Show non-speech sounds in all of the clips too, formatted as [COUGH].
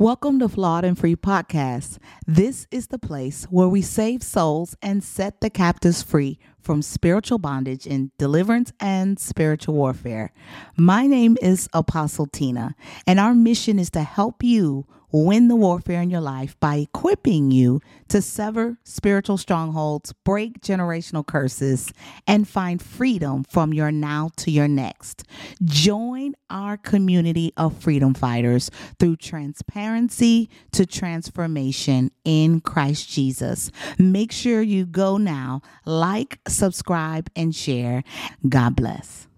Welcome to Flawed and Free Podcast. This is the place where we save souls and set the captives free from spiritual bondage in deliverance and spiritual warfare. My name is Apostle Tina, and our mission is to help you win the warfare in your life by equipping you to sever spiritual strongholds, break generational curses, and find freedom from your now to your next. Join our community of freedom fighters through transparency to transformation in Christ Jesus. Make sure you go now, like, subscribe, and share. God bless.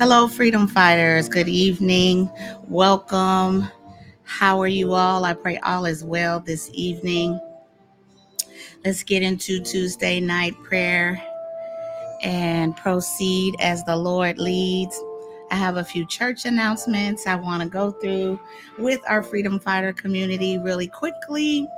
Hello, freedom fighters. Good evening. Welcome. How are you all? I pray all is well this evening. Let's get into Tuesday night prayer and proceed as the Lord leads. I have a few church announcements I want to go through with our freedom fighter community really quickly.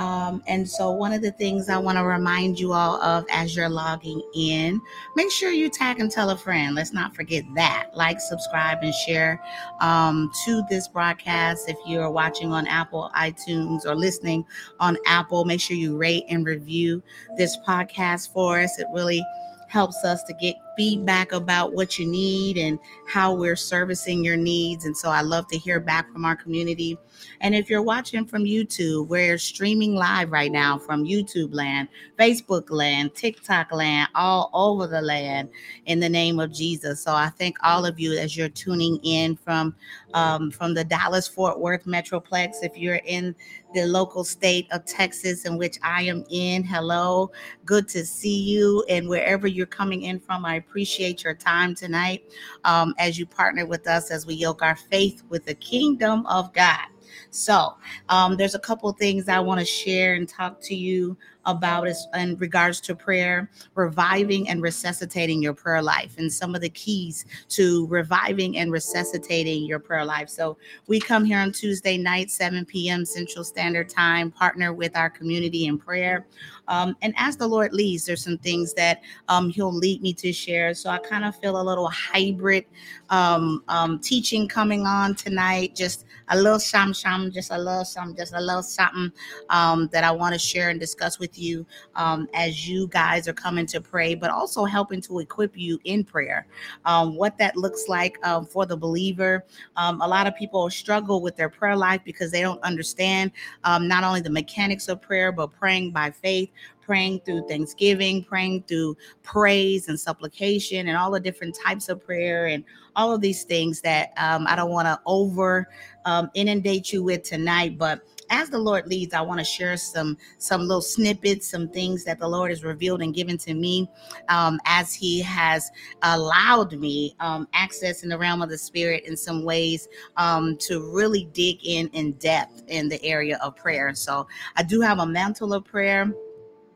Um, and so, one of the things I want to remind you all of as you're logging in, make sure you tag and tell a friend. Let's not forget that. Like, subscribe, and share um, to this broadcast. If you're watching on Apple, iTunes, or listening on Apple, make sure you rate and review this podcast for us. It really helps us to get feedback about what you need and how we're servicing your needs. And so I love to hear back from our community. And if you're watching from YouTube, we're streaming live right now from YouTube land, Facebook land, TikTok land, all over the land in the name of Jesus. So I thank all of you as you're tuning in from um, from the Dallas Fort Worth Metroplex. If you're in the local state of Texas, in which I am in, hello, good to see you. And wherever you're coming in from, I appreciate your time tonight um, as you partner with us as we yoke our faith with the kingdom of God. So, um, there's a couple things I want to share and talk to you about in regards to prayer, reviving and resuscitating your prayer life, and some of the keys to reviving and resuscitating your prayer life. So we come here on Tuesday night, 7 p.m. Central Standard Time, partner with our community in prayer. Um, and as the Lord leads, there's some things that um, He'll lead me to share. So I kind of feel a little hybrid um, um, teaching coming on tonight. Just a little sham sham, just a little some, just a little something um, that I want to share and discuss with you um, as you guys are coming to pray, but also helping to equip you in prayer. Um, what that looks like um, for the believer. Um, a lot of people struggle with their prayer life because they don't understand um, not only the mechanics of prayer, but praying by faith, praying through thanksgiving, praying through praise and supplication, and all the different types of prayer and all of these things that um, I don't want to over um, inundate you with tonight. But as the Lord leads, I want to share some some little snippets, some things that the Lord has revealed and given to me um, as He has allowed me um, access in the realm of the Spirit in some ways um, to really dig in in depth in the area of prayer. So I do have a mantle of prayer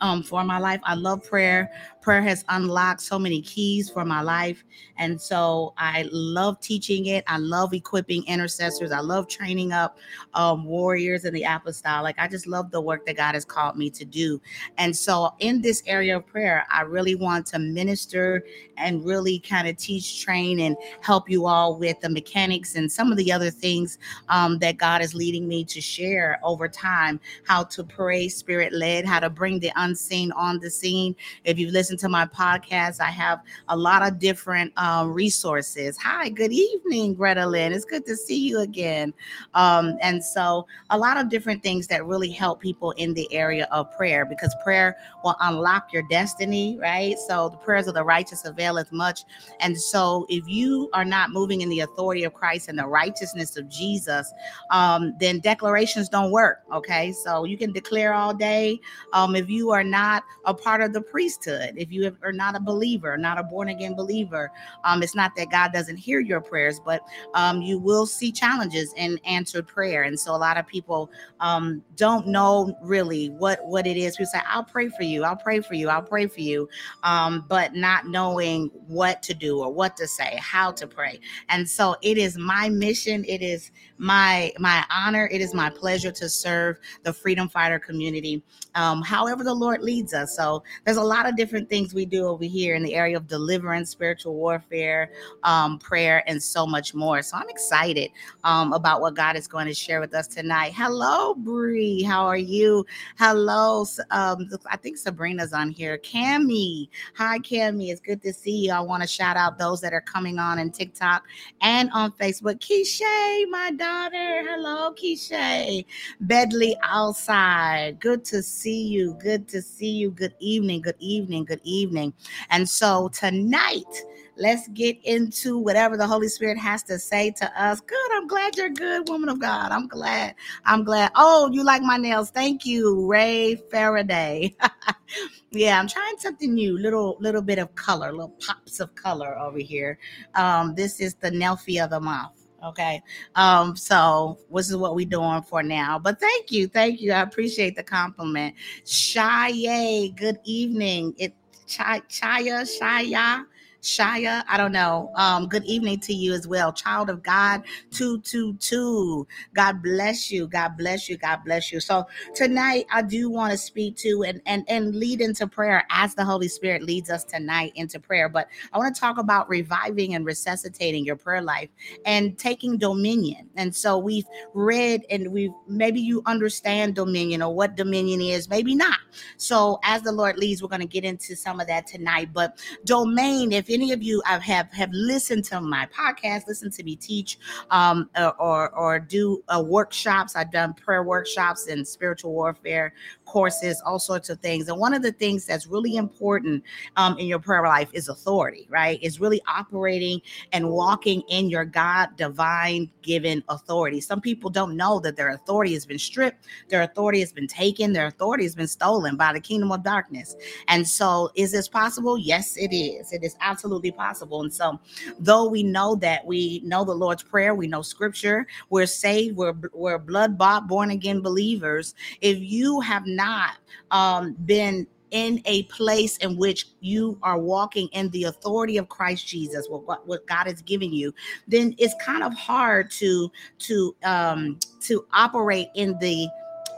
um, for my life. I love prayer. Prayer has unlocked so many keys for my life. And so I love teaching it. I love equipping intercessors. I love training up um, warriors in the apostolic. I just love the work that God has called me to do. And so in this area of prayer, I really want to minister and really kind of teach, train, and help you all with the mechanics and some of the other things um, that God is leading me to share over time how to pray spirit led, how to bring the unseen on the scene. If you've listened to my podcast, I have a lot of different um, resources. Hi, good evening, Greta Lynn. It's good to see you again. Um, and so, a lot of different things that really help people in the area of prayer because prayer will unlock your destiny, right? So, the prayers of the righteous avail as much. And so, if you are not moving in the authority of Christ and the righteousness of Jesus, um, then declarations don't work. Okay. So, you can declare all day. Um, if you are are not a part of the priesthood, if you are not a believer, not a born again believer, um, it's not that God doesn't hear your prayers, but um, you will see challenges in answered prayer. And so a lot of people um, don't know really what what it is. We say, "I'll pray for you. I'll pray for you. I'll pray for you," um, but not knowing what to do or what to say, how to pray. And so it is my mission. It is my my honor. It is my pleasure to serve the freedom fighter community. Um, however, the Lord leads us. So there's a lot of different things we do over here in the area of deliverance, spiritual warfare, um, prayer, and so much more. So I'm excited um, about what God is going to share with us tonight. Hello, Bree. How are you? Hello. Um, I think Sabrina's on here. Cami. Hi, Cami. It's good to see you. I want to shout out those that are coming on in TikTok and on Facebook. Keisha, my daughter. Hello, Keisha. Bedley outside. Good to see you. Good to see you. Good evening. Good evening. Good evening. And so tonight, let's get into whatever the Holy Spirit has to say to us. Good. I'm glad you're good, woman of God. I'm glad. I'm glad. Oh, you like my nails. Thank you, Ray Faraday. [LAUGHS] yeah, I'm trying something new. Little little bit of color, little pops of color over here. Um, this is the Nelfie of the month. Okay. Um, so this is what we're doing for now. But thank you, thank you. I appreciate the compliment. Shaye, good evening. It Chaya, Shaya. Shia, I don't know. Um, good evening to you as well. Child of God 222. God bless you. God bless you. God bless you. So tonight I do want to speak to and and and lead into prayer as the Holy Spirit leads us tonight into prayer. But I want to talk about reviving and resuscitating your prayer life and taking dominion. And so we've read and we've maybe you understand dominion or what dominion is, maybe not. So as the Lord leads, we're going to get into some of that tonight. But domain, if any of you have have, have listened to my podcast, listen to me teach, um, or or do uh, workshops. I've done prayer workshops and spiritual warfare courses, all sorts of things. And one of the things that's really important um, in your prayer life is authority, right? Is really operating and walking in your God divine given authority. Some people don't know that their authority has been stripped, their authority has been taken, their authority has been stolen by the kingdom of darkness. And so, is this possible? Yes, it is. It is absolutely possible. And so, though we know that we know the Lord's Prayer, we know scripture, we're saved, we're, we're blood bought, born again believers. If you have not um, been in a place in which you are walking in the authority of Christ Jesus, what, what God has given you, then it's kind of hard to to um, to operate in the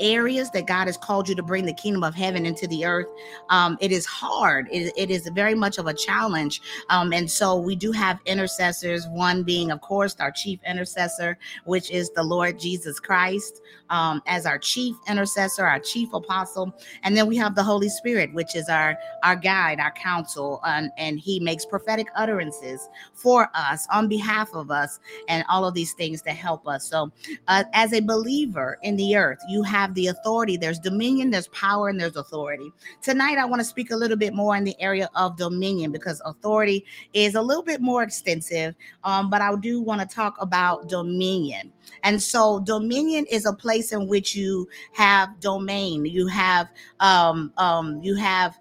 areas that God has called you to bring the kingdom of heaven into the earth, um, it is hard. It, it is very much of a challenge. Um, and so we do have intercessors, one being, of course, our chief intercessor, which is the Lord Jesus Christ, um, as our chief intercessor, our chief apostle. And then we have the Holy Spirit, which is our, our guide, our counsel, and, and he makes prophetic utterances for us on behalf of us and all of these things to help us. So, uh, as a believer in the earth, you have have the authority. There's dominion, there's power, and there's authority. Tonight, I want to speak a little bit more in the area of dominion because authority is a little bit more extensive. Um, but I do want to talk about dominion. And so, dominion is a place in which you have domain. You have um, um, you have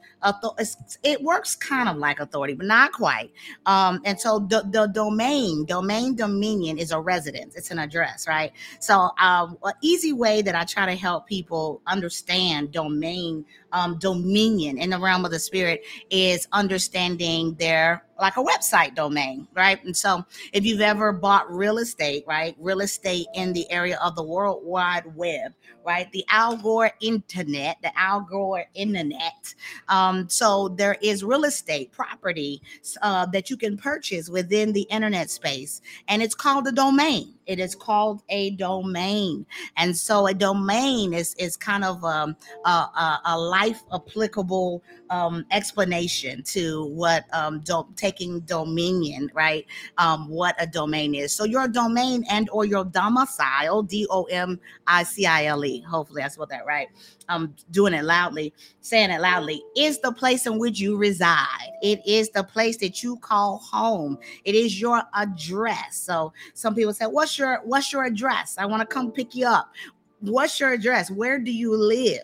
it works kind of like authority, but not quite. Um, and so the, the domain, domain dominion is a residence. It's an address, right? So um, an easy way that I try to help people understand domain um, dominion in the realm of the spirit is understanding their like a website domain, right? And so if you've ever bought real estate, right, real estate in the area of the World Wide Web, right, the Al Gore Internet, the Al Gore Internet. Um, so there is real estate property uh, that you can purchase within the internet space, and it's called a domain. It is called a domain, and so a domain is is kind of um, a, a, a life applicable um, explanation to what um, do- taking dominion, right? Um, what a domain is. So your domain and or your domicile, D O M I C I L E. Hopefully I spelled that right. I'm doing it loudly, saying it loudly, is the place in which you reside. It is the place that you call home. It is your address. So some people say, "What's your What's your address? I want to come pick you up." What's your address? Where do you live?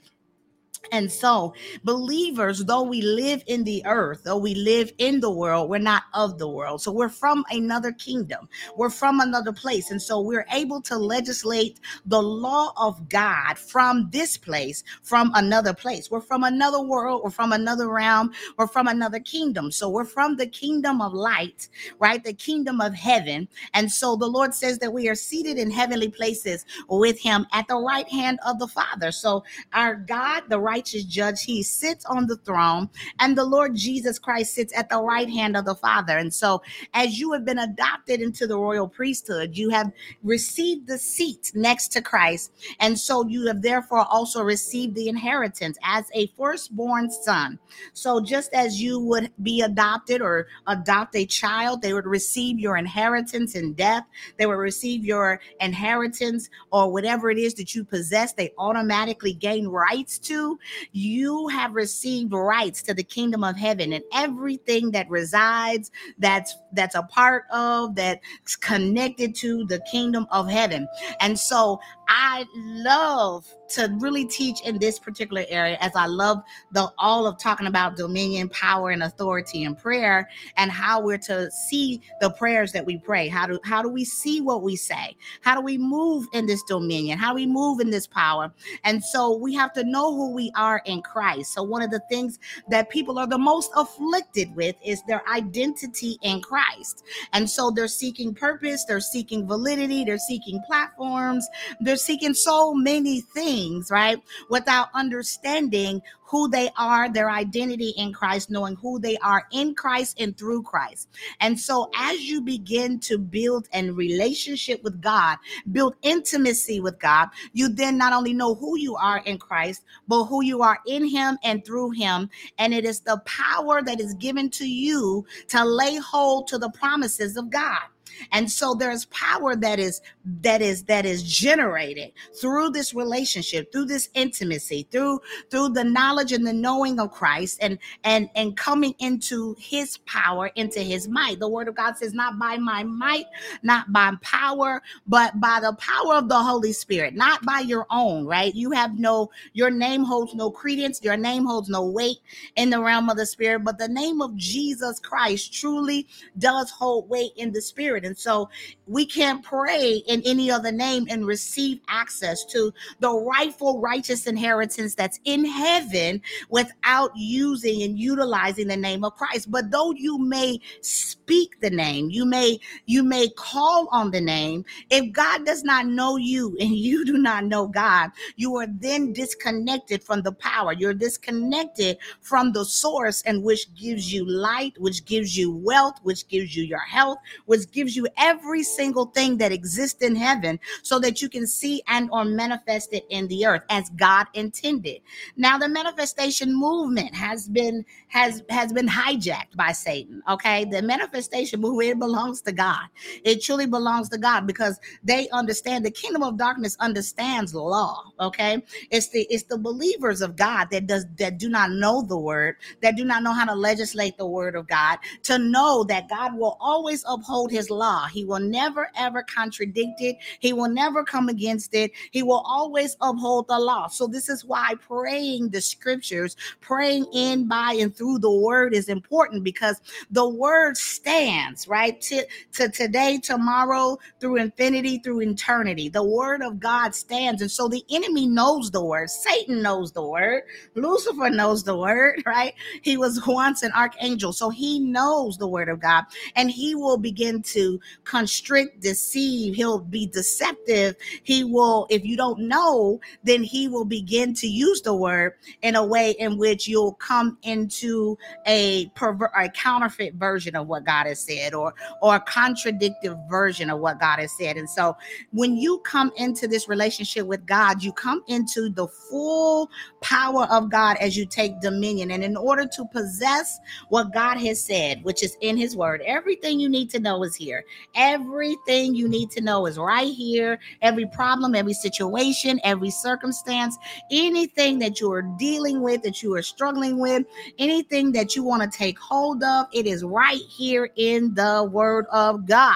And so, believers, though we live in the earth, though we live in the world, we're not of the world. So, we're from another kingdom, we're from another place. And so, we're able to legislate the law of God from this place, from another place. We're from another world, we're from another realm, we're from another kingdom. So, we're from the kingdom of light, right? The kingdom of heaven. And so, the Lord says that we are seated in heavenly places with Him at the right hand of the Father. So, our God, the right righteous judge. He sits on the throne, and the Lord Jesus Christ sits at the right hand of the Father. And so, as you have been adopted into the royal priesthood, you have received the seat next to Christ. And so, you have therefore also received the inheritance as a firstborn son. So, just as you would be adopted or adopt a child, they would receive your inheritance in death, they would receive your inheritance or whatever it is that you possess, they automatically gain rights to. You have received rights to the kingdom of heaven and everything that resides, that's that's a part of, that's connected to the kingdom of heaven. And so I love to really teach in this particular area as I love the all of talking about dominion, power, and authority in prayer and how we're to see the prayers that we pray. How do how do we see what we say? How do we move in this dominion? How do we move in this power? And so we have to know who we are in Christ. So one of the things that people are the most afflicted with is their identity in Christ. And so they're seeking purpose, they're seeking validity, they're seeking platforms, they're seeking so many things, right? Without understanding who they are, their identity in Christ, knowing who they are in Christ and through Christ. And so as you begin to build a relationship with God, build intimacy with God, you then not only know who you are in Christ, but who you are in him and through him. And it is the power that is given to you to lay hold to the promises of God. And so there's power that is that is that is generated through this relationship, through this intimacy, through through the knowledge and the knowing of Christ and and and coming into his power, into his might. The word of God says not by my might, not by power, but by the power of the Holy Spirit, not by your own, right? You have no your name holds no credence, your name holds no weight in the realm of the spirit, but the name of Jesus Christ truly does hold weight in the spirit. And so we can't pray in any other name and receive access to the rightful righteous inheritance that's in heaven without using and utilizing the name of Christ. But though you may speak the name, you may you may call on the name, if God does not know you and [LAUGHS] you do not know God, you are then disconnected from the power. You're disconnected from the source and which gives you light, which gives you wealth, which gives you your health, which gives you every single thing that exists in heaven so that you can see and or manifest it in the earth as God intended. Now the manifestation movement has been has has been hijacked by Satan, okay? The manifestation movement it belongs to God. It truly belongs to God because they understand the kingdom of darkness understands law, okay? It's the it's the believers of God that does that do not know the word, that do not know how to legislate the word of God, to know that God will always uphold his law law. He will never ever contradict it. He will never come against it. He will always uphold the law. So this is why praying the scriptures, praying in by and through the word is important because the word stands, right? To, to today, tomorrow, through infinity, through eternity. The word of God stands. And so the enemy knows the word. Satan knows the word. Lucifer knows the word, [LAUGHS] right? He was once an archangel. So he knows the word of God and he will begin to constrict, deceive. He'll be deceptive. He will, if you don't know, then he will begin to use the word in a way in which you'll come into a perver- a counterfeit version of what God has said or or a contradictive version of what God has said. And so when you come into this relationship with God, you come into the full power of God as you take dominion. And in order to possess what God has said, which is in his word, everything you need to know is here. Everything you need to know is right here. Every problem, every situation, every circumstance, anything that you are dealing with, that you are struggling with, anything that you want to take hold of, it is right here in the Word of God.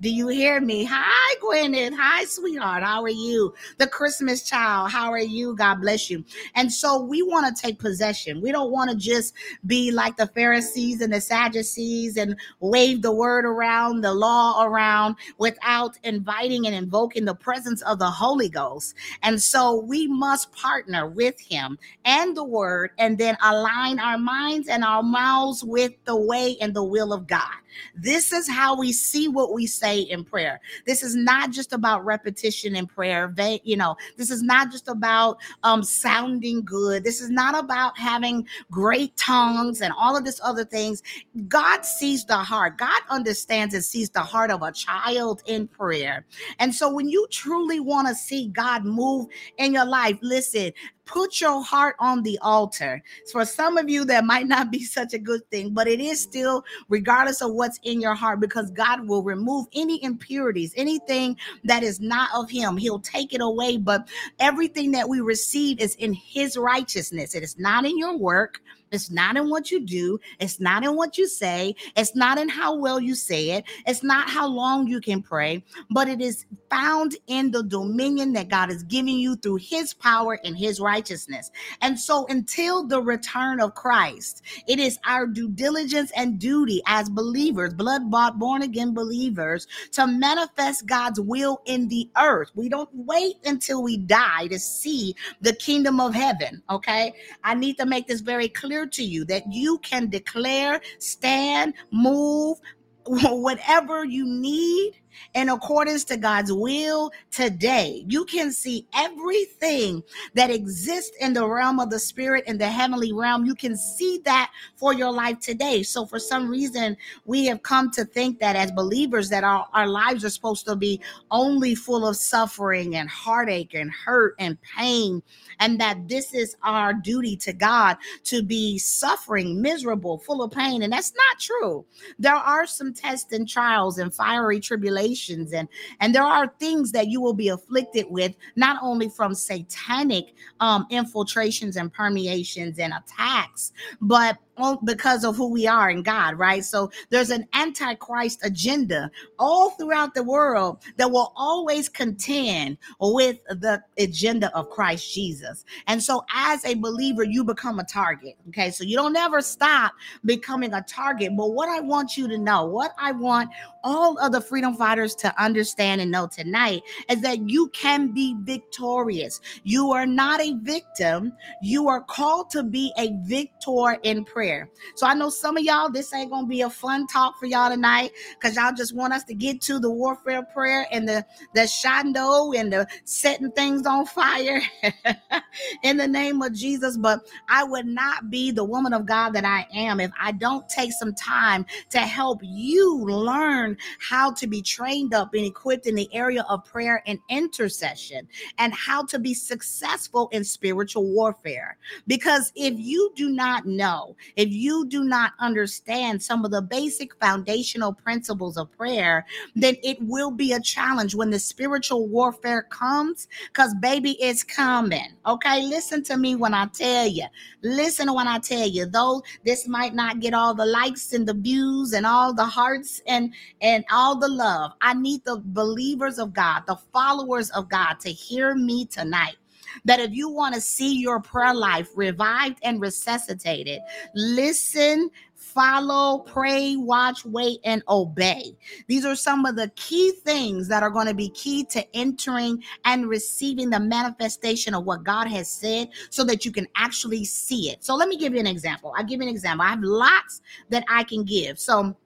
Do you hear me? Hi, Gwyneth. Hi, sweetheart. How are you? The Christmas child. How are you? God bless you. And so we want to take possession. We don't want to just be like the Pharisees and the Sadducees and wave the word around, the law around without inviting and invoking the presence of the Holy Ghost. And so we must partner with him and the word and then align our minds and our mouths with the way and the will of God. This is how we see what we say say in prayer. This is not just about repetition in prayer. They, you know, this is not just about um, sounding good. This is not about having great tongues and all of this other things. God sees the heart. God understands and sees the heart of a child in prayer. And so when you truly want to see God move in your life, listen, put your heart on the altar. For some of you, that might not be [LAUGHS] such a good thing, but it is still, regardless of what's in your heart, because God will remove any impurities, anything that is not of Him. He'll take it away. But everything that we receive is in His righteousness. It is not in your work. It's not in what you do. It's not in what you say. It's not in how well you say it. It's not how long you can pray, but it is found in the dominion that God is giving you through his power and his righteousness. And so until the return of Christ, it is our due diligence and duty as believers, blood bought, born again believers, to manifest God's will in the earth. We don't wait until we die to see the kingdom of heaven. Okay. I need to make this very clear to you that you can declare, stand, move, [LAUGHS] whatever you need in accordance to God's will today. You can see everything that exists in the realm of the spirit in the heavenly realm. You can see that for your life today. So for some reason, we have come to think that as believers that our, our lives are supposed to be only full of suffering and heartache and hurt and pain and that this is our duty to God to be suffering, miserable, full of pain. And that's not true. There are some tests and trials and fiery tribulations, and and there are things that you will be afflicted with, not only from satanic um, infiltrations and permeations and attacks, but because of who we are in God, right? So there's an antichrist agenda all throughout the world that will always contend with the agenda of Christ Jesus. And so as a believer, you become a target. Okay. So you don't ever stop becoming a target. But what I want you to know, what I want all of the freedom fighters to understand and know tonight is that you can be victorious. You are not a victim. You are called to be a victor in prayer. So I know some of y'all, this ain't going to be a fun talk for y'all tonight because y'all just want us to get to the warfare prayer and the, the shando and the setting things on fire [LAUGHS] in the name of Jesus. But I would not be the woman of God that I am if I don't take some time to help you learn how to be trained up and equipped in the area of prayer and intercession and how to be successful in spiritual warfare. Because if you do not know, if you do not understand some of the basic foundational principles of prayer, then it will be a challenge when the spiritual warfare comes because baby it's coming okay listen to me when i tell you listen when i tell you though this might not get all the likes and the views and all the hearts and and all the love. I need the believers of God, the followers of God to hear me tonight that if you want to see your prayer life revived and resuscitated, listen, follow, pray, watch, wait, and obey. These are some of the key things that are going to be key to entering and receiving the manifestation of what God has said so that you can actually see it. So let me give you an example. I'll give you an example. I have lots that I can give. So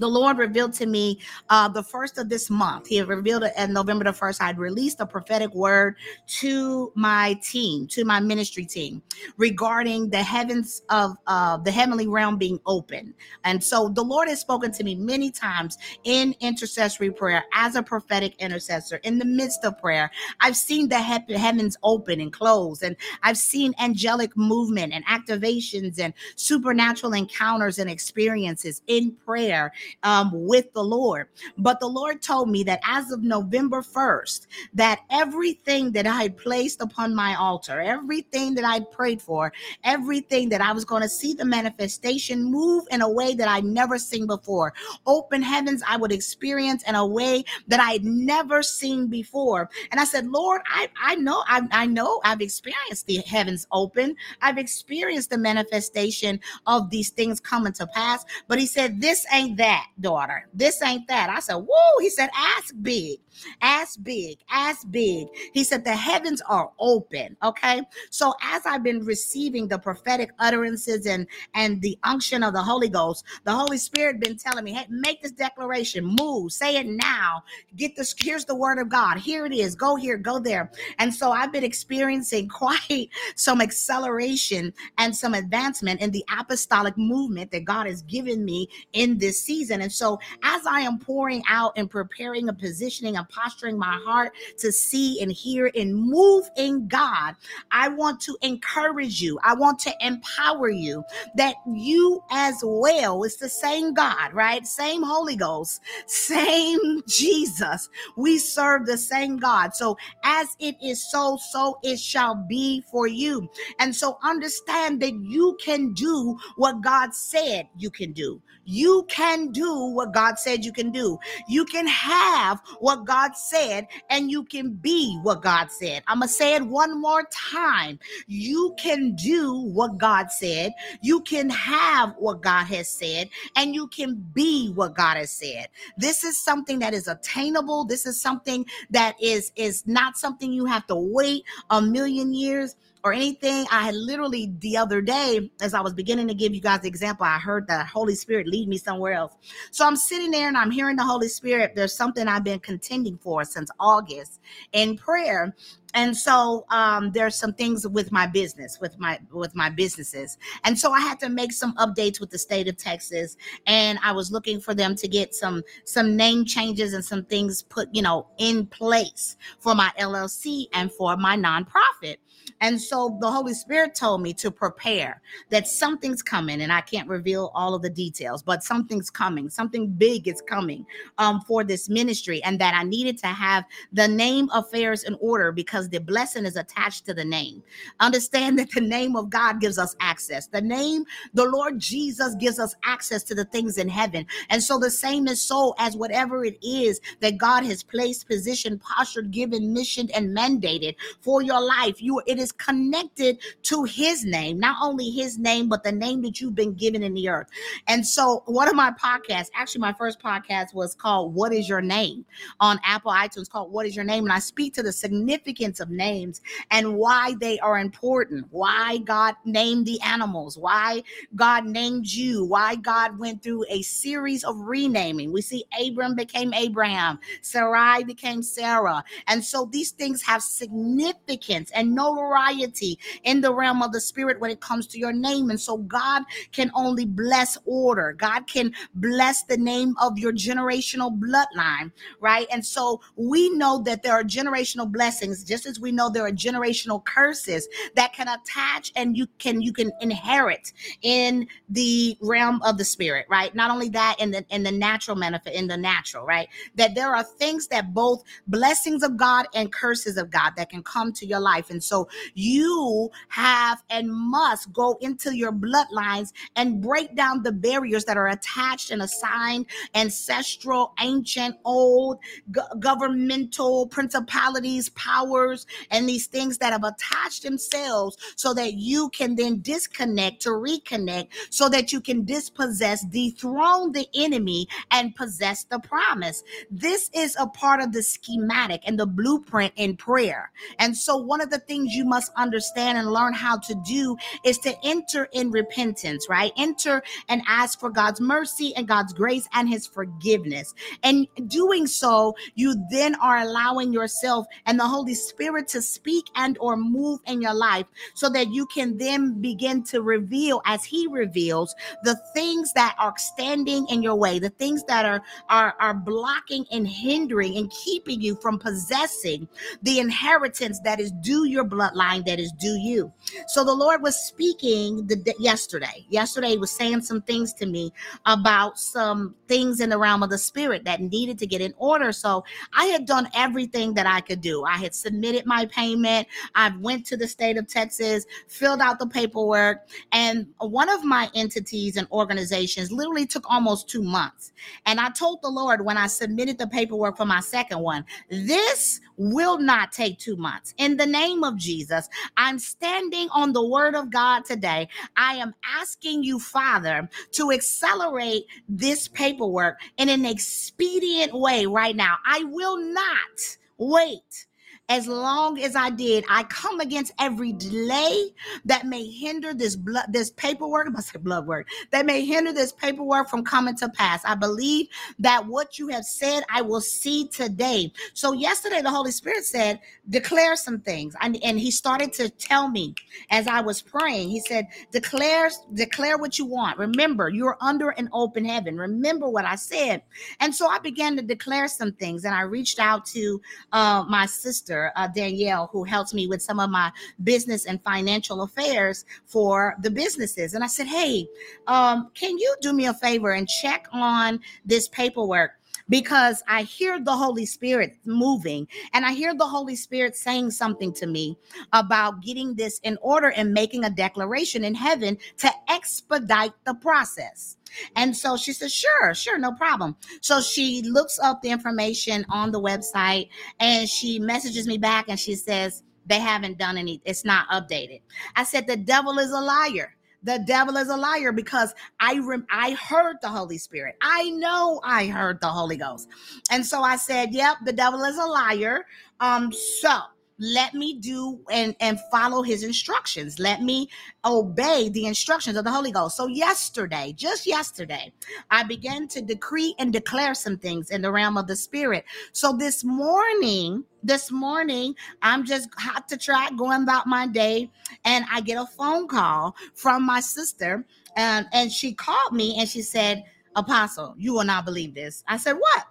the Lord revealed to me uh, the first of this month. He revealed it on November the 1st. I'd released a prophetic word to my team, to my ministry team, regarding the heavens of uh, the heavenly realm being open. And so the Lord has spoken to me many times in intercessory prayer as a prophetic intercessor in the midst of prayer. I've seen the he- heavens open and close, and I've seen angelic movement and activations and supernatural encounters and experiences in prayer um, with the Lord. But the Lord told me that as of November 1st, that everything that I had placed upon my altar, everything that I'd prayed for, everything that I was going to see the manifestation move in a way that I'd never seen before. Open heavens I would experience in a way that I'd never seen before. And I said, Lord, I, I know, I, I know I've experienced the heavens open. I've experienced the manifestation of these things coming to pass. But he said, this ain't that. That, daughter. This ain't that. I said, Whoa. He said, Ask big, ask big, ask big. He said, The heavens are open. Okay. So as I've been receiving the prophetic utterances and and the unction of the Holy Ghost, the Holy Spirit been telling me, Hey, make this declaration, move, say it now. Get this. Here's the word of God. Here it is. Go here, go there. And so I've been experiencing [LAUGHS] quite some acceleration and some advancement in the apostolic movement that God has given me in this season. And so, as I am pouring out and preparing and positioning and posturing my heart to see and hear and move in God, I want to encourage you. I want to empower you that you as well, it's the same God, right? Same Holy Ghost, same [LAUGHS] Jesus. We serve the same God. So, as it is so, so it shall be for you. And so, understand that you can do what God said you can do. You can do what God said you can do. You can have what God said, and you can be what God said. I'm going to say it one more time. You can do what God said. You can have what God has said, and you can be what God has said. This is something that is attainable. This is something that is is not something you have to wait a million years or anything. I had literally the other day, as I was beginning to give you guys the example, I heard the Holy Spirit lead me somewhere else. So I'm sitting there and I'm hearing the Holy Spirit. There's something I've been contending for since August in prayer and so um, there's some things with my business with my with my businesses and so i had to make some updates with the state of texas and i was looking for them to get some some name changes and some things put you know in place for my llc and for my nonprofit and so the Holy Spirit told me to prepare that something's coming, and I can't reveal all of the details, but something's coming, something big is coming um, for this ministry, and that I needed to have the name affairs in order because the blessing is attached to the name. Understand [LAUGHS] that the name of God gives us access. The name, the Lord Jesus gives us access to the things in heaven. And so the same is so as whatever it is that God has placed, positioned, postured, given, missioned, and mandated for your life. You it is connected to his name, not only his name, but the name that you've been given in the earth. And so, one of my podcasts, actually, my first podcast was called What is Your Name on Apple iTunes, called What is Your Name? And I speak to the significance of names and why they are important, why God named the animals, why God named you, why God went through a series of renaming. We see Abram became Abraham, Sarai became Sarah. And so, these things have significance and notoriety in the realm of the spirit when it comes to your name. And so God can only bless order. God can bless the name of your generational bloodline, right? And so we know that there are generational blessings, just as we know there are generational curses that can attach and you can you can inherit in the realm of the spirit, right? Not only that in the in the natural manifest in the natural, right? That there are things that both blessings of God and curses of God that can come to your life. And so you have and must go into your bloodlines and break down the barriers that are attached and assigned ancestral, ancient, old go- governmental principalities, powers, and these things that have attached themselves so that you can then disconnect to reconnect so that you can dispossess, dethrone the enemy, and possess the promise. This is a part of the schematic and the blueprint in prayer. And so, one of the things you must understand and learn how to do is to enter in repentance, right? Enter and ask for God's mercy and God's grace and his forgiveness. And doing so, you then are allowing yourself and the Holy Spirit to speak and or move in your life so that you can then begin to reveal as he reveals the things that are standing in your way, the things that are are are blocking and hindering and keeping you from possessing the inheritance that is due your bloodline that is due you. So the Lord was speaking the yesterday. Yesterday he was saying some things to me about some things in the realm of the spirit that needed to get in order. So I had done everything that I could do. I had submitted my payment. I went to the state of Texas, filled out the paperwork, and one of my entities and organizations literally took almost 2 months. And I told the Lord when I submitted the paperwork for my second one, this will not take 2 months. In the name of Jesus, I'm standing on the word of God today. I am asking you, Father, to accelerate this paperwork in an expedient way right now. I will not wait as long as I did, I come against every delay that may hinder this blood, this paperwork. I say blood work that may hinder this paperwork from coming to pass. I believe that what you have said, I will see today. So yesterday, the Holy Spirit said, declare some things, and, and He started to tell me as I was praying. He said, declare, declare what you want. Remember, you're under an open heaven. Remember what I said. And so I began to declare some things, and I reached out to uh, my sister uh, Danielle, who helps me with some of my business and financial affairs for the businesses. And I said, Hey, um, can you do me a favor and check on this paperwork? Because I hear the Holy Spirit moving and I hear the Holy Spirit saying something to me about getting this in order and making a declaration in heaven to expedite the process. And so she says, sure, sure, no problem. So she looks up the information on the website and she messages me back and she says, they haven't done any, it's not updated. I said, the devil is a liar. The devil is a liar because I rem- I heard the Holy Spirit. I know I heard the Holy Ghost. And so I said, "Yep, the devil is a liar." Um so let me do and and follow his instructions. Let me obey the instructions of the holy ghost. So yesterday just yesterday i began to decree and declare some things in the realm of the spirit. So this morning this morning i'm just hot to track going about my day and i get a phone call from my sister and and she called me and she said apostle you will not believe this. I said what?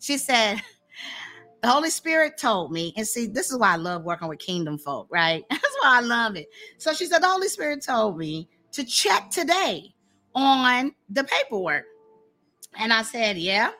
She said the Holy Spirit told me, and see, this is why I love working with kingdom folk, right? [LAUGHS] That's why I love it. So she said, the Holy Spirit told me to check today on the paperwork. And I said, yeah.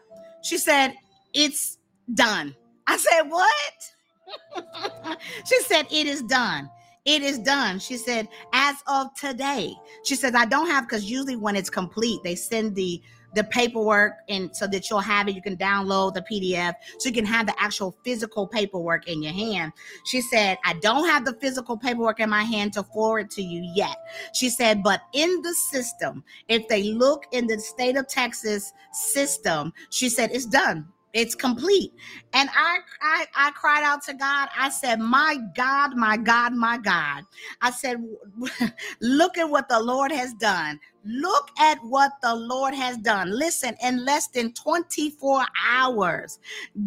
She said, it's done. I said, what? [LAUGHS] she said, it is done. It is done. She said, as of today. She says, I don't have, because usually when it's complete, they send the the paperwork and so that you'll have it. You can download the pdf so you can have the actual physical paperwork in your hand. She said i don't have the physical paperwork in my hand to forward to you yet. She said but in the system if they look in the state of texas system she said it's done it's complete. And I, I i cried out to god. I said my god my god my god. I said [LAUGHS] look at what the lord has done. Look at what the Lord has done. Listen, in less than 24 hours,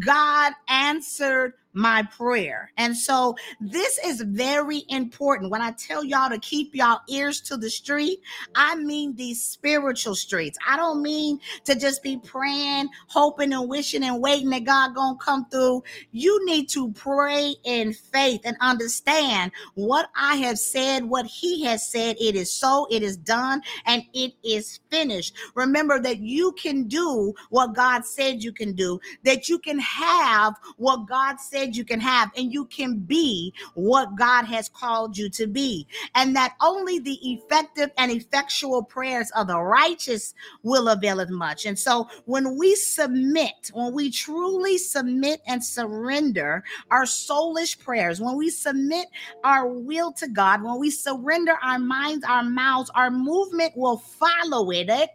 God answered my prayer. And so this is very important. When I tell y'all to keep y'all ears to the street, I mean these spiritual streets. I don't mean to just be praying, hoping and wishing and waiting that God going to come through. You need to pray in faith and understand what I have said, what he has said. It is so, it is done, and it is finished. Remember that you can do what God said you can do, that you can have what God said said you can have, and you can be what God has called you to be. And that only the effective and effectual prayers of the righteous will avail as much. And so when we submit, when we truly submit and surrender our soulish prayers, when we submit our will to God, when we surrender our minds, our mouths, our movement will follow it. Eh,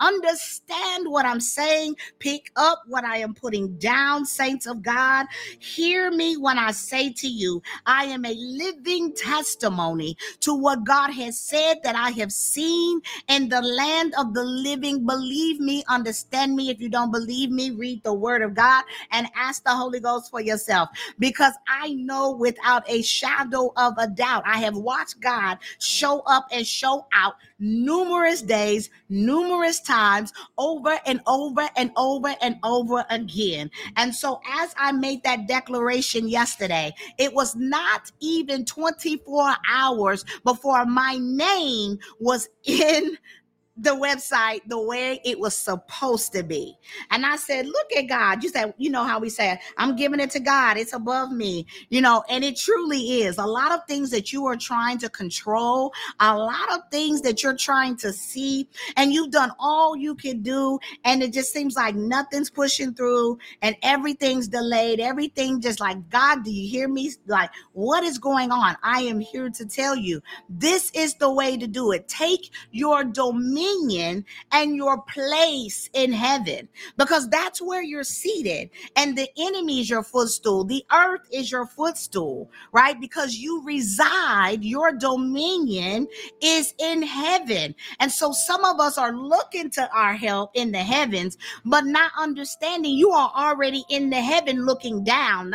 Understand what I'm saying, pick up what I am putting down, saints of God, hear me when I say to you, I am a living testimony to what God has said that I have seen in the land of the living. Believe me, understand me. If you don't believe me, read the word of God and ask the Holy Ghost for yourself because I know without a shadow of a doubt, I have watched God show up and show out numerous days, numerous times, over and over and over and over again. And so as I made that declaration yesterday, it was not even 24 hours before my name was [LAUGHS] in the website the way it was supposed to be. And I said, Look at God. You said, You know how we say, I'm giving it to God, it's above me, you know, and it truly is. A lot of things that you are trying to control, a lot of things that you're trying to see, and you've done all you can do, and it just seems like nothing's pushing through and everything's delayed. Everything just like, God, do you hear me? Like, what is going on? I am here to tell you this is the way to do it. Take your dominion and your place in heaven because that's where you're seated and the enemy is your footstool. The earth is your footstool, right? Because you reside, your dominion is in heaven. And so some of us are looking to our help in the heavens, but not understanding you are already in the heaven looking down.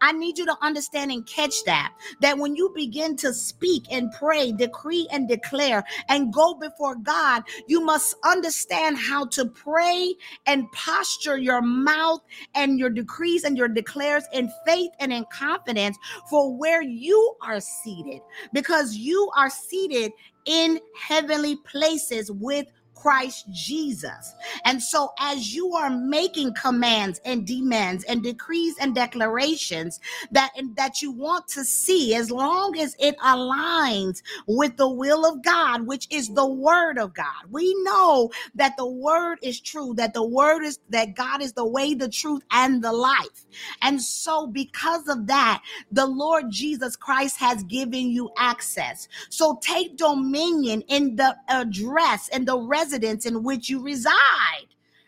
I need you to understand and catch that. That when you begin to speak and pray, decree and declare, and go before God, you must understand how to pray and posture your mouth and your decrees and your declares in faith and in confidence for where you are seated, because you are seated in heavenly places with Christ Jesus. And so, as you are making commands and demands and decrees and declarations that, that you want to see, as long as it aligns with the will of God, which is the word of God, we know that the word is true, that the word is that God is the way, the truth, and the life. And so, because of that, the Lord Jesus Christ has given you access. So, take dominion in the address and the residence in which you reside.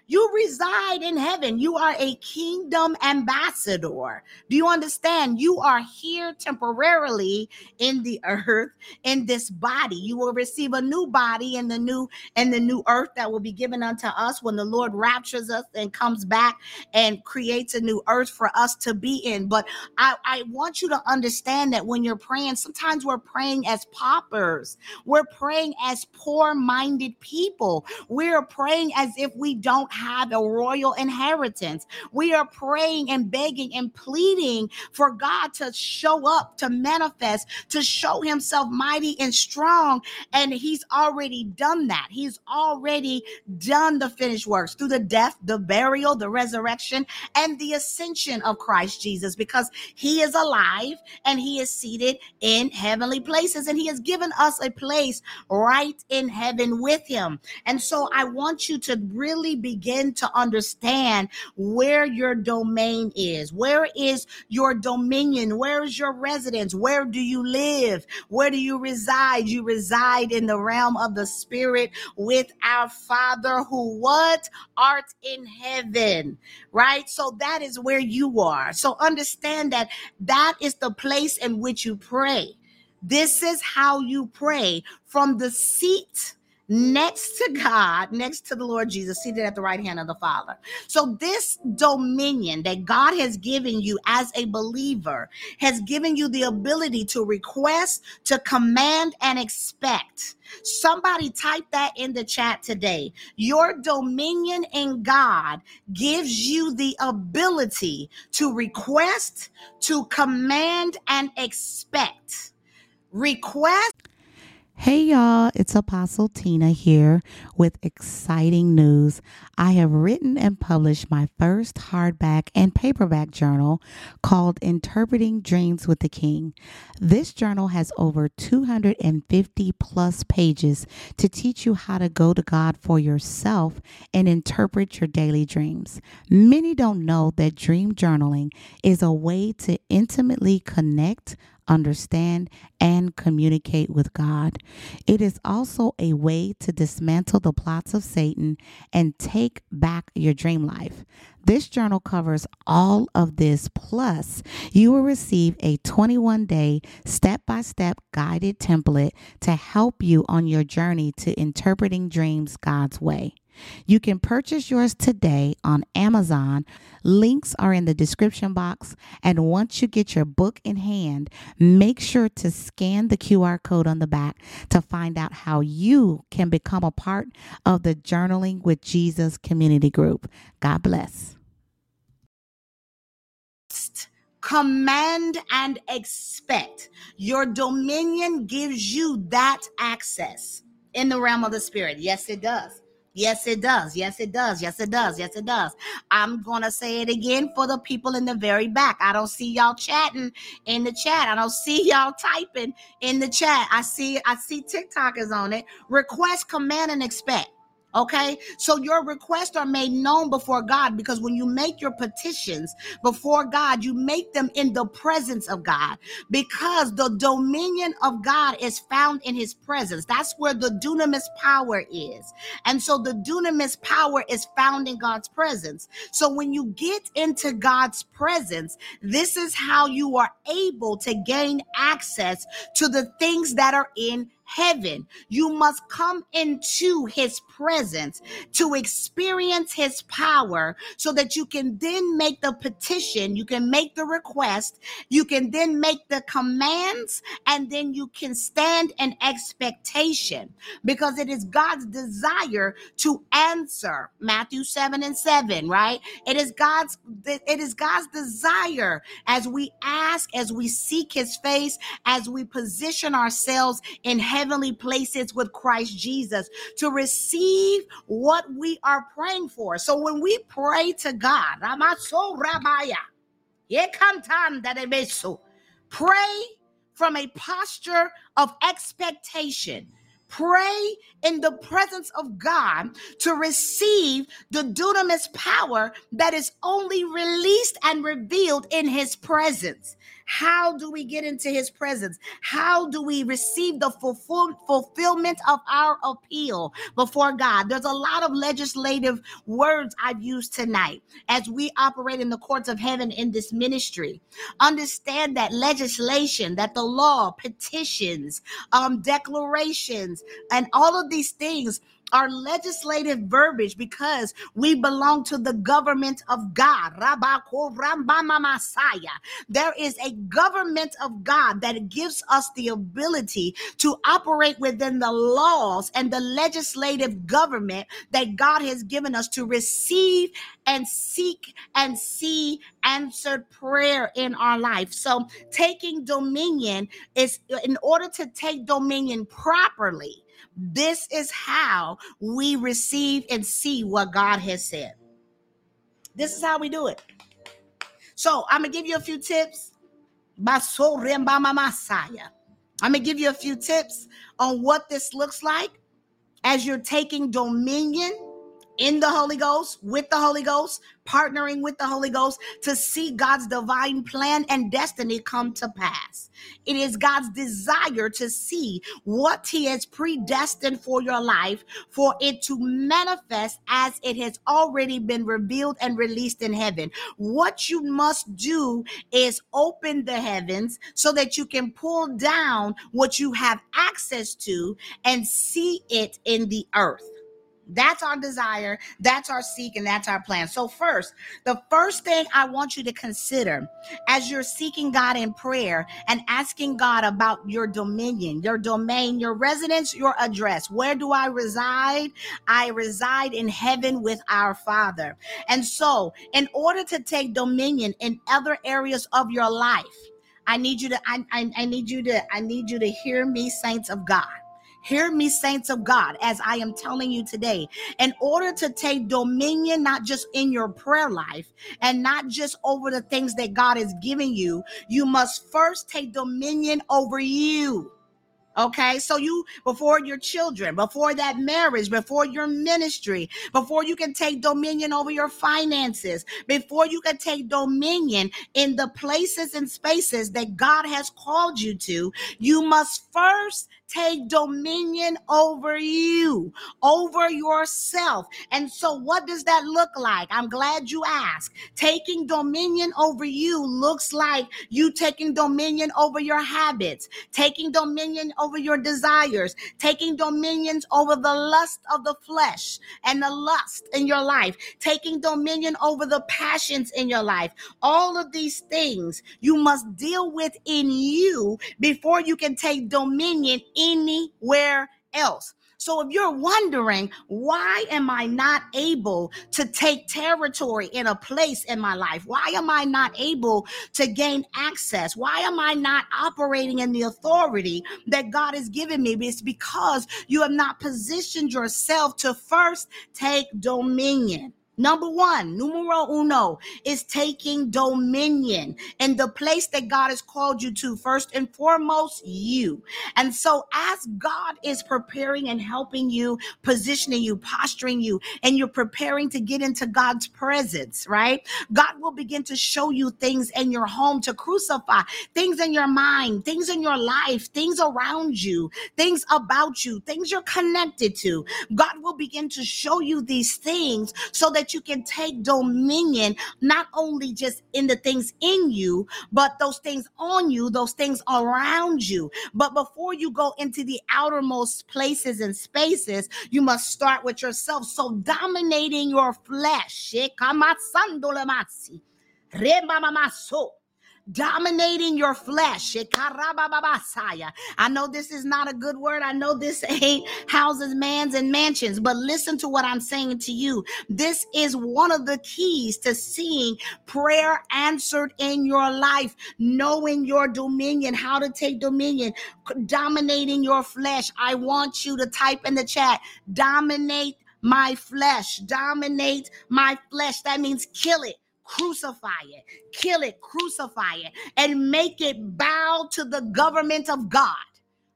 You reside in heaven. You are a kingdom ambassador. Do you understand? You are here temporarily in the earth in this body. You will receive a new body in the new and the new earth that will be given unto us when the Lord raptures us and comes back and creates a new earth for us to be in. But I, I want you to understand that when you're praying, sometimes we're praying as paupers. We're praying as poor-minded people. We're praying as if we don't have a royal inheritance. We are praying and begging and pleading for God to show up, to manifest, to show himself mighty and strong. And he's already done that. He's already done the finished works through the death, the burial, the resurrection, and the ascension of Christ Jesus because he is alive and he is seated in heavenly places and he has given us a place right in heaven with him. And so I want you to really begin begin to understand where your domain is. Where is your dominion? Where is your residence? Where do you live? Where do you reside? You reside in the realm of the spirit with our Father who what art in heaven, right? So that is where you are. So understand that that is the place in which you pray. This is how you pray from the seat next to God, next to the Lord Jesus, seated at the right hand of the Father. So, this dominion that God has given you as a believer has given you the ability to request, to command, and expect. Somebody type that in the chat today. Your dominion in God gives you the ability to request, to command, and expect. Request Hey y'all, it's Apostle Tina here with exciting news. I have written and published my first hardback and paperback journal called Interpreting Dreams with the King. This journal has over 250 plus pages to teach you how to go to God for yourself and interpret your daily dreams. Many don't know that dream journaling is a way to intimately connect understand, and communicate with God. It is also a way to dismantle the plots of Satan and take back your dream life. This journal covers all of this, plus, you will receive a 21 day step by step guided template to help you on your journey to interpreting dreams God's way. You can purchase yours today on Amazon. Links are in the description box. And once you get your book in hand, make sure to scan the QR code on the back to find out how you can become a part of the Journaling with Jesus community group. God bless. Command and expect. Your dominion gives you that access in the realm of the spirit. Yes, it does. Yes, it does. Yes, it does. Yes, it does. Yes, it does. I'm going to say it again for the people in the very back. I don't see y'all chatting in the chat. I don't see [LAUGHS] y'all typing in the chat. I see I see TikTokers on it. Request, command and expect. Okay, so your requests are made known before God because when you make your petitions before God, you make them in the presence of God because the dominion of God is found in his presence. That's where the dunamis power is. And so the dunamis power is found in God's presence. So when you get into God's presence, this is how you are able to gain access to the things that are in heaven. You must come into his presence to experience his power so that you can then make the petition, you can make the request, you can then make the commands, and then you can stand in expectation because it is God's desire to answer. Matthew 7 and 7, right? It is God's it is God's desire as we ask, as we seek his face, as we position ourselves in heaven heavenly places with Christ Jesus to receive what we are praying for. So when we pray to God, pray from a posture of expectation pray in the presence of God to receive the dunamis power that is only released and revealed in his presence. How do we get into his presence? How do we receive the fulfill- fulfillment of our appeal before God? There's a lot of legislative words I've used tonight as we operate in the courts of heaven in this ministry. Understand that legislation, that the law, petitions, um, declarations, and all of these things our legislative verbiage because we belong to the government of God. There is a government of God that gives us the ability to operate within the laws and the legislative government that God has given us to receive and seek and see answered prayer in our life. So, taking dominion is in order to take dominion properly this is how we receive and see what God has said. This is how we do it. So I'm gonna give you a few tips. I'm gonna give you a few tips on what this looks like as you're taking dominion in the Holy Ghost, with the Holy Ghost, partnering with the Holy Ghost to see God's divine plan and destiny come to pass. It is God's desire to see what He has predestined for your life, for it to manifest as it has already been revealed and released in heaven. What you must do is open the heavens so that you can pull down what you have access to and see it in the earth. That's our desire, that's our seek, and that's our plan. So, first, the first thing I want you to consider as you're seeking God in prayer and asking God about your dominion, your domain, your residence, your address. Where do I reside? I reside in heaven with our Father. And so, in order to take dominion in other areas of your life, I need you to I, I, I need you to I need you to hear me saints of God. Hear me, saints of God, as I am telling you today. In order to take dominion, not just in your prayer life and not just over the things that God is giving you, you must first take dominion over you. Okay, so you before your children, before that marriage, before your ministry, before you can take dominion over your finances, before you can take dominion in the places and spaces that God has called you to, you must first take dominion over you, over yourself. And so, what does that look like? I'm glad you asked. Taking dominion over you looks like you taking dominion over your habits, taking dominion over your desires, taking dominions over the lust of the flesh and the lust in your life, taking dominion over the passions in your life. All of these things you must deal with in you before you can take dominion anywhere else. So if you're wondering, why am I not able to take territory in a place in my life? Why am I not able to gain access? Why am I not operating in the authority that God has given me? It's because you have not positioned yourself to first take dominion. Number one, numero uno, is taking dominion in the place that God has called you to. First and foremost, you. And so, as God is preparing and helping you, positioning you, posturing you, and you're preparing to get into God's presence, right? God will begin to show you things in your home to crucify, things in your mind, things in your life, things around you, things about you, things you're connected to. God will begin to show you these things so that that you can take dominion not only just in the things in you, but those things on you, those things around you. But before you go into the outermost places and spaces, you must start with yourself. So dominating your flesh dominating your flesh. I know this is not a good word. I know this ain't houses, mans, and mansions, but listen to what I'm saying to you. This is one of the keys to seeing prayer answered in your life, knowing your dominion, how to take dominion, dominating your flesh. I want you to type in the chat, dominate my flesh, dominate my flesh. That means kill it crucify it, kill it, crucify it, and make it bow to the government of God.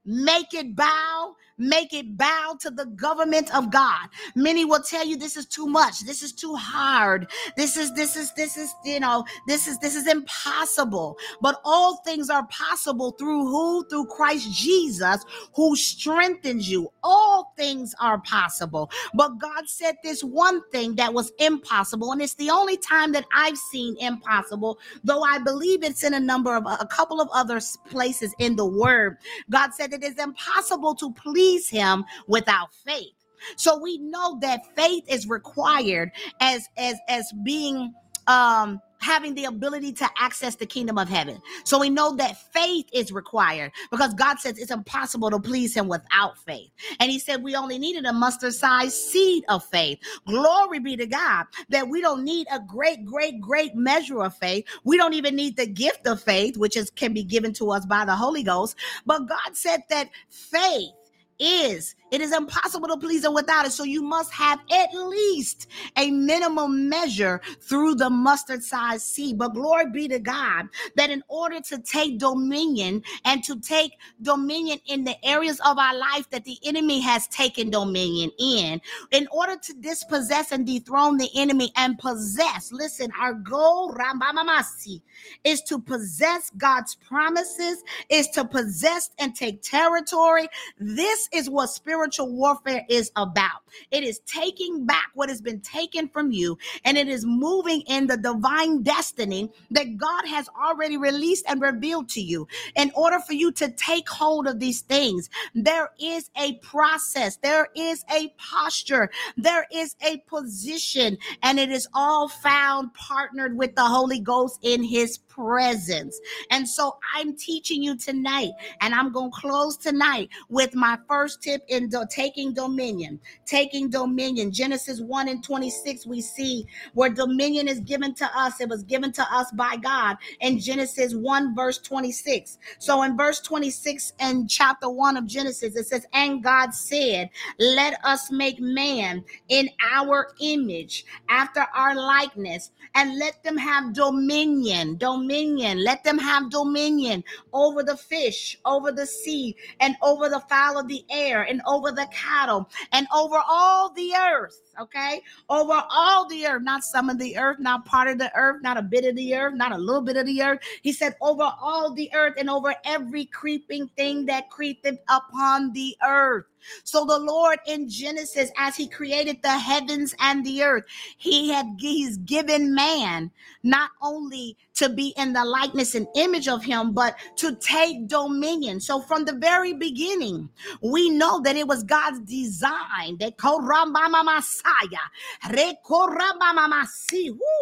Make it bow make it bow to the government of God. Many will tell you this is too much. This is too hard. This is this is this is you know, this is this is impossible. But all things are possible through who? Through Christ Jesus who strengthens you. All things are possible. But God said this one thing that was impossible and it's the only time that I've seen impossible, though I believe it's in a number of a couple of other places in the word. God said it is impossible to please please him without faith. So we know that faith is required as as as being um having the ability to access the kingdom of heaven. So we know that faith is required because God says it's impossible to please him without faith. And he said we only needed a mustard sized seed of faith. Glory be to God that we don't need a great, great, great measure of faith. We don't even need the gift of faith, which is can be given to us by the Holy Ghost. But God said that faith is. It is impossible to please him without it. So you must have at least a minimum measure through the mustard size seed. But glory be to God that in order to take dominion and to take dominion in the areas of our life that the enemy has taken dominion in, in order to dispossess and dethrone the enemy and possess, listen, our goal, Rambamamasi, is to possess God's promises, is to possess and take territory. This is what spiritual warfare is about. It is taking back what has been taken from you, and it is moving in the divine destiny that God has already released and revealed to you. In order for you to take hold of these things, there is a process, there is a posture, there is a position, and it is all found partnered with the Holy Ghost in His presence. And so I'm teaching you tonight, and I'm going to close tonight with my first tip in do- taking dominion. Taking dominion. Genesis 1 and 26, we see where dominion is given to us. It was given to us by God in Genesis 1, verse 26. So in verse 26 and chapter 1 of Genesis, it says, And God said, Let us make man in our image, after our likeness, and let them have dominion. Dominion. Let them have dominion over the fish, over the sea, and over the fowl of the air, and over the cattle, and over all the earth okay? Over all the earth, not some of the earth, not part of the earth, not a bit of the earth, not a little bit of the earth. He said, over all the earth and over every creeping thing that creepeth upon the earth. So the Lord in Genesis, as he created the heavens and the earth, he had he's given man not only to be in the likeness and image of him, but to take dominion. So from the very beginning, we know that it was God's design that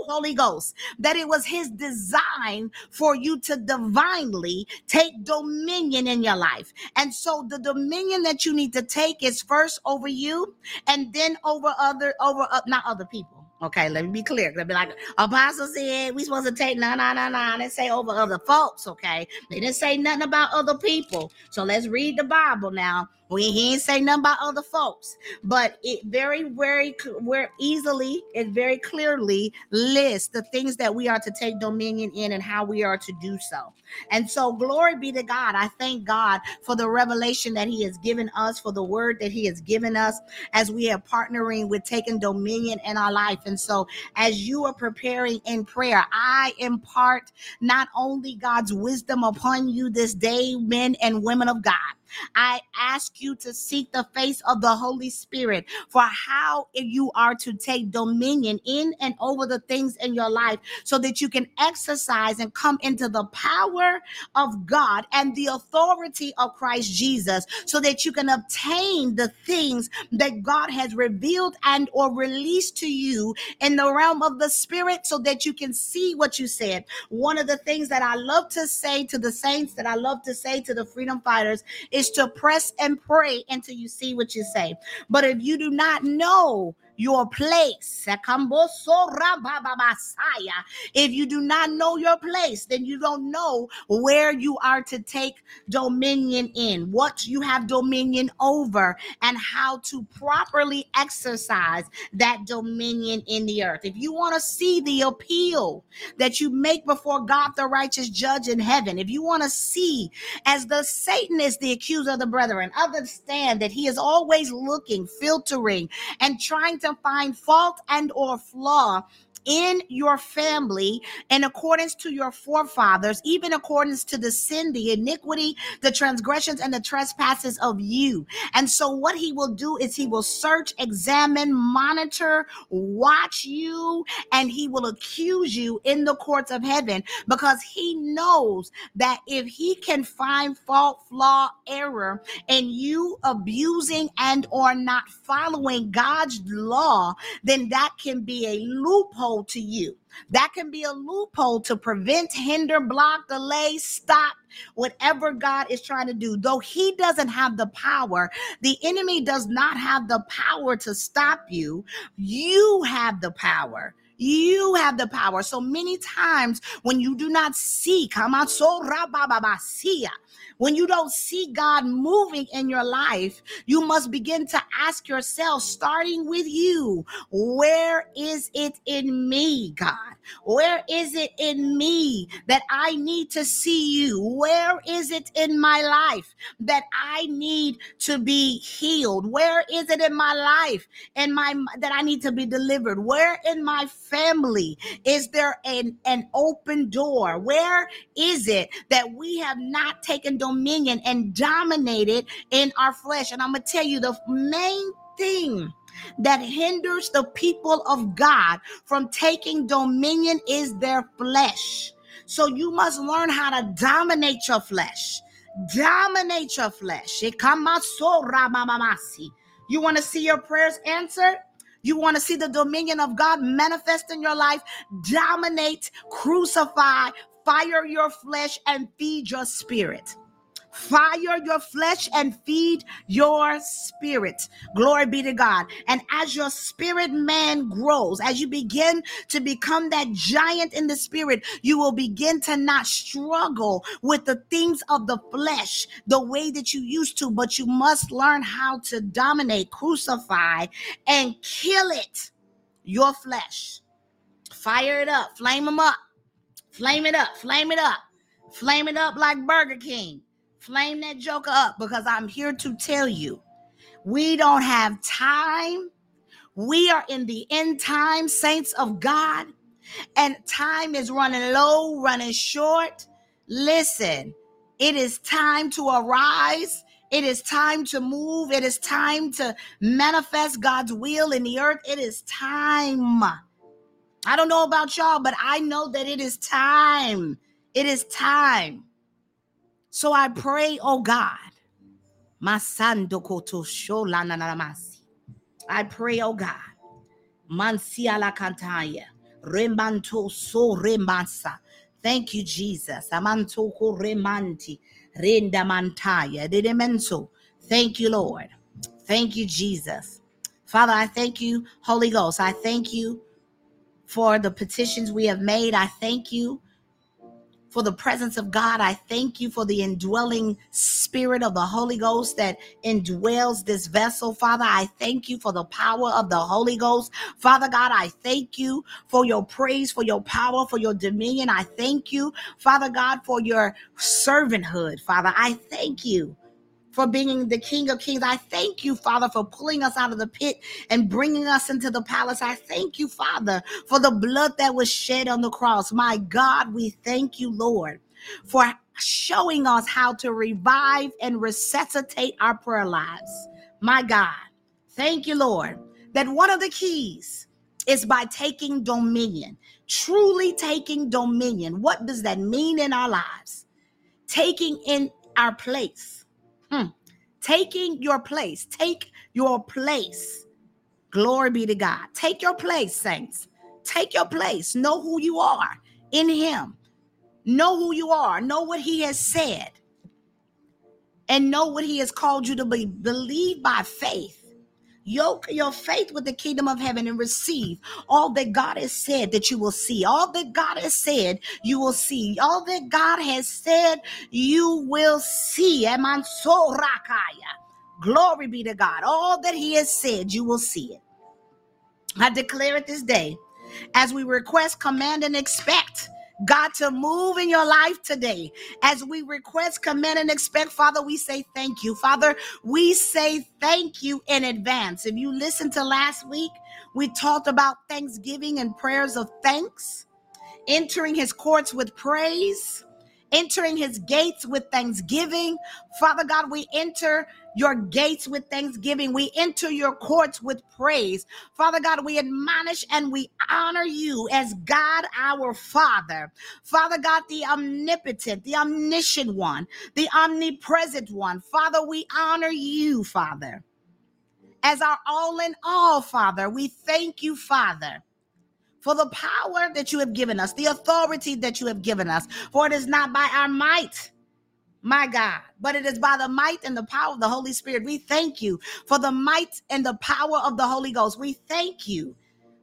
Holy Ghost, that it was his design for you to divinely take dominion in your life. And so the dominion that you need to take is first over you and then over other over uh, not other people. Okay, let me be clear. They'll be like, Apostle said we supposed to take no, no, no, no. They say over other folks. Okay, they didn't say nothing about other people. So let's read the Bible now. We he ain't say nothing about other folks, but it very, very, very easily and very clearly lists the things that we are to take dominion in and how we are to do so. And so, glory be to God. I thank God for the revelation that He has given us, for the word that He has given us as we are partnering with taking dominion in our life. And so, as you are preparing in prayer, I impart not only God's wisdom upon you this day, men and women of God I ask you to seek the face of the Holy Spirit for how you are to take dominion in and over the things in your life so that you can exercise and come into the power of God and the authority of Christ Jesus so that you can obtain the things that God has revealed and or released to you in the realm of the spirit so that you can see what you said. One of the things that I love to say to the saints that I love to say to the freedom fighters is to press and pray until you see what you say. But if you do not know your place. If you do not know your place, then you don't know where you are to take dominion in, what you have dominion over, and how to properly exercise that dominion in the earth. If you want to see the appeal that you make before God, the righteous judge in heaven, if you want to see as the Satan is the accuser of the brethren, understand that he is always looking, filtering, and trying to find fault and or flaw in your family in accordance to your forefathers, even accordance to the sin, the iniquity, the transgressions, and the trespasses of you. And so, what he will do is he will search, examine, monitor, watch you, and he will accuse you in the courts of heaven because he knows that if he can find fault, flaw, error, and you abusing and or not following God's law, then that can be a loophole loophole to you. That can be a loophole to prevent, hinder, block, delay, stop whatever God is trying to do. Though He doesn't have the power, the enemy does not have the power to stop you. You have the power. You have the power. So many times when you do not see, come on, so when you don't see God moving in your life, you must begin to ask yourself, starting with you, where is it in me, God? Where is it in me that I need to see you? Where is it in my life that I need to be healed? Where is it in my life and my that I need to be delivered? Where in my family is there an, an open door? Where is it that we have not taken dominion and dominated in our flesh? And I'm gonna tell you the main thing that hinders the people of God from taking dominion is their flesh. So you must learn how to dominate your flesh. Dominate your flesh. You want to see your prayers answered? You want to see the dominion of God manifest in your life? Dominate, crucify, fire your flesh, and feed your spirit. Fire your flesh and feed your spirit. Glory be to God. And as your spirit man grows, as you begin to become that giant in the spirit, you will begin to not struggle with the things of the flesh the way that you used to, but you must learn how to dominate, crucify, and kill it. Your flesh. Fire it up, flame them up, flame it up, flame it up, flame it up like Burger King. Flame that joker up because I'm here to tell you we don't have time. We are in the end time, saints of God, and time is running low, running short. Listen, it is time to arise. It is time to move. It is time to manifest God's will in the earth. It is time. I don't know about y'all, but I know that it is time. It is time. So I pray, oh God, Masando koto I pray, oh God, Mansia la cantaya, Remanto so remasa. Thank you, Jesus. Amanto ko remanti, renda mantaya, de demenso. Thank you, Lord. Thank you, Jesus. Father, I thank you, Holy Ghost. I thank you for the petitions we have made. I thank you for the presence of God. I thank you for the indwelling spirit of the Holy Ghost that indwells this vessel. Father, I thank you for the power of the Holy Ghost. Father God, I thank you for your praise, for your power, for your dominion. I thank you, Father God, for your servanthood. Father, I thank you for being the King of Kings. I thank you, Father, for pulling us out of the pit and bringing us into the palace. I thank you, Father, for the blood that was shed on the cross. My God, we thank you, Lord, for showing us how to revive and resuscitate our prayer lives. My God, thank you, Lord, that one of the keys is by taking dominion, truly taking dominion. What does that mean in our lives? Taking in our place Hmm. Taking your place. Take your place. Glory be to God. Take your place, saints. Take your place. Know who you are in Him. Know who you are. Know what He has said. And know what He has called you to be. Believe by faith Yoke your faith with the kingdom of heaven and receive all that God has said that you will see. All that God has said, you will see. All that God has said, you will see. Glory be to God. All that He has said, you will see it. I declare it this day as we request, command, and expect God to move in your life today. As we request, command, and expect, Father, we say thank you. Father, we say thank you in advance. If you listened to last week, we talked about thanksgiving and prayers of thanks, entering his courts with praise entering his gates with thanksgiving. Father God, we enter your gates with thanksgiving. We enter your courts with praise. Father God, we admonish and we honor you as God our Father. Father God, the omnipotent, the omniscient one, the omnipresent one. Father, we honor you, Father, as our all in all, Father. We thank you, Father for the power that you have given us, the authority that you have given us. For it is not by our might, my God, but it is by the might and the power of the Holy Spirit. We thank you for the might and the power of the Holy Ghost. We thank you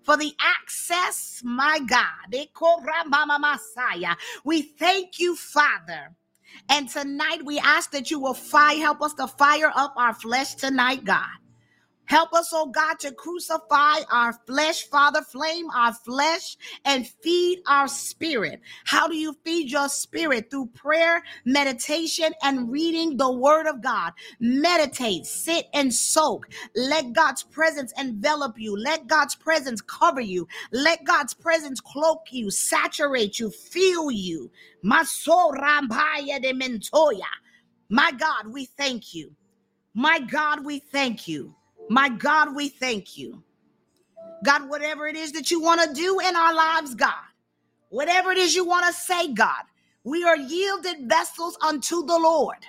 for the access, my God. We thank you, Father. And tonight we ask that you will fire, help us to fire up our flesh tonight, God. Help us, oh God, to crucify our flesh, Father, flame our flesh and feed our spirit. How do you feed your spirit? Through prayer, meditation, and reading the word of God. Meditate, sit, and soak. Let God's presence envelop you. Let God's presence cover you. Let God's presence cloak you, saturate you, fill you. My soul, de Mentoya. My God, we thank you. My God, we thank you. My God, we thank you. God, whatever it is that you want to do in our lives, God, whatever it is you want to say, God, we are yielded vessels unto the Lord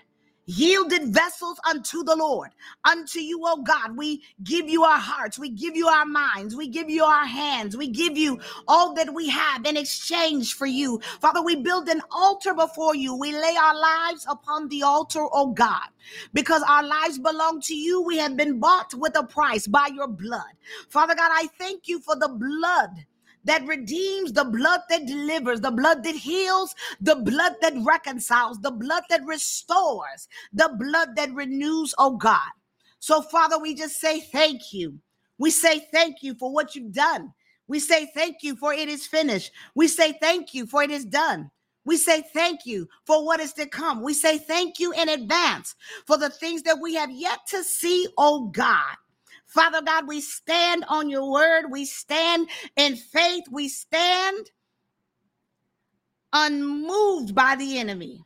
yielded vessels unto the Lord. Unto you, oh God, we give you our hearts, we give you our minds, we give you our hands, we give you all that we have in exchange for you. Father, we build an altar before you. We lay our lives upon the altar, oh God, because our lives belong to you. We have been bought with a price by your blood. Father God, I thank you for the blood that redeems, the blood that delivers, the blood that heals, the blood that reconciles, the blood that restores, the blood that renews, oh God. So, Father, we just say thank you. We say thank you for what you've done. We say thank you for it is finished. We say thank you for it is done. We say thank you for what is to come. We say thank you in advance for the things that we have yet to see, oh God. Father God, we stand on your word. We stand in faith. We stand unmoved by the enemy.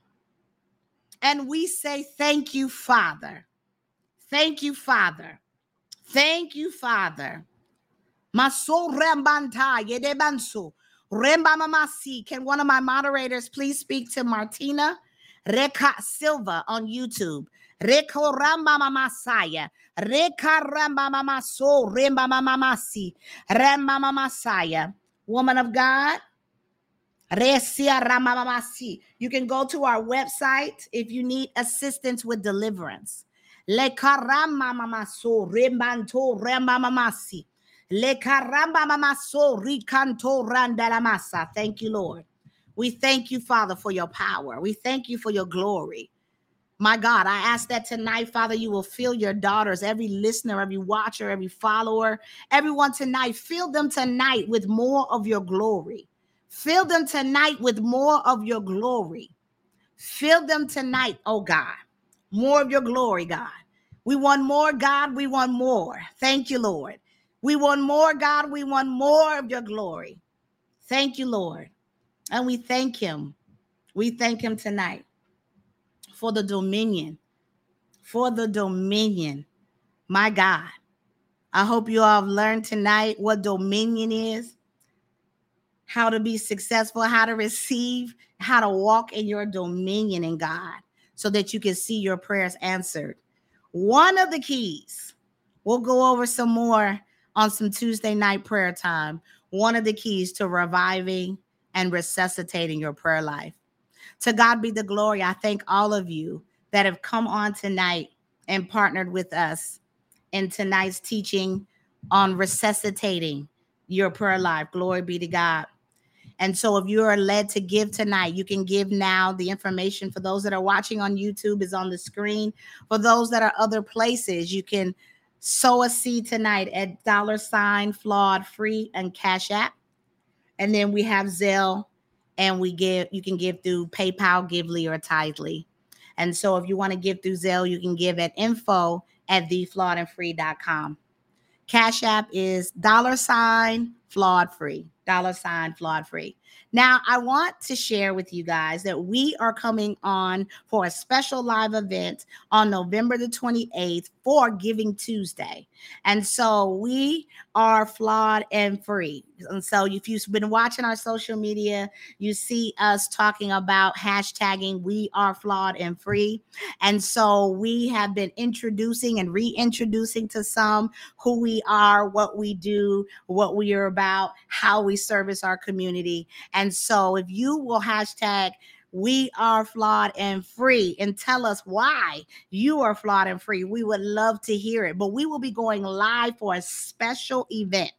And we say, Thank you, Father. Thank you, Father. Thank you, Father. Maso rembanta yedebanso. Remba mamasi. Can one of my moderators please speak to Martina Reka Silva on YouTube? Reko ramba mamasaya. Reka ramba mamaso. Remba mamamasi. Ramba mamasaya. Woman of God. You can go to our website if you need assistance with deliverance. Le karama mamaso rembanto remamamasi. Le karamba mamaso rikanto randalamasa. Thank you, Lord. We thank you, Father, for your power. We thank you for your glory. My God, I ask that tonight, Father, you will fill your daughters, every listener, every watcher, every follower, everyone tonight, fill them tonight with more of your glory. Fill them tonight with more of your glory. Fill them tonight, oh God, more of your glory, God. We want more, God. We want more. Thank you, Lord. We want more, God. We want more of your glory. Thank you, Lord. And we thank him. We thank him tonight for the dominion, for the dominion. My God. I hope you all have learned tonight what dominion is, how to be successful, how to receive, how to walk in your dominion in God so that you can see your prayers answered. One of the keys, we'll go over some more on some Tuesday night prayer time. One of the keys to reviving and resuscitating your prayer life. To God be the glory. I thank all of you that have come on tonight and partnered with us in tonight's teaching on resuscitating your prayer life. Glory be to God. And so, if you are led to give tonight, you can give now. The information for those that are watching on YouTube is on the screen. For those that are other places, you can sow a seed tonight at dollar sign flawed free and cash app and then we have Zelle, and we give you can give through PayPal, Gively, or Tithely. And so if you want to give through Zelle, you can give at info at theflawedandfree.com. Cash App is dollar sign flawed free, dollar sign flawed free. Now, I want to share with you guys that we are coming on for a special live event on November the 28th for Giving Tuesday. And so we are flawed and free. And so if you've been watching our social media, you see us talking about hashtagging we are flawed and free. And so we have been introducing and reintroducing to some who we are, what we do, what we are about, how we service our community. And so if you will hashtag we are flawed and free and tell us why you are flawed and free. We would love to hear it. But we will be going live for a special event.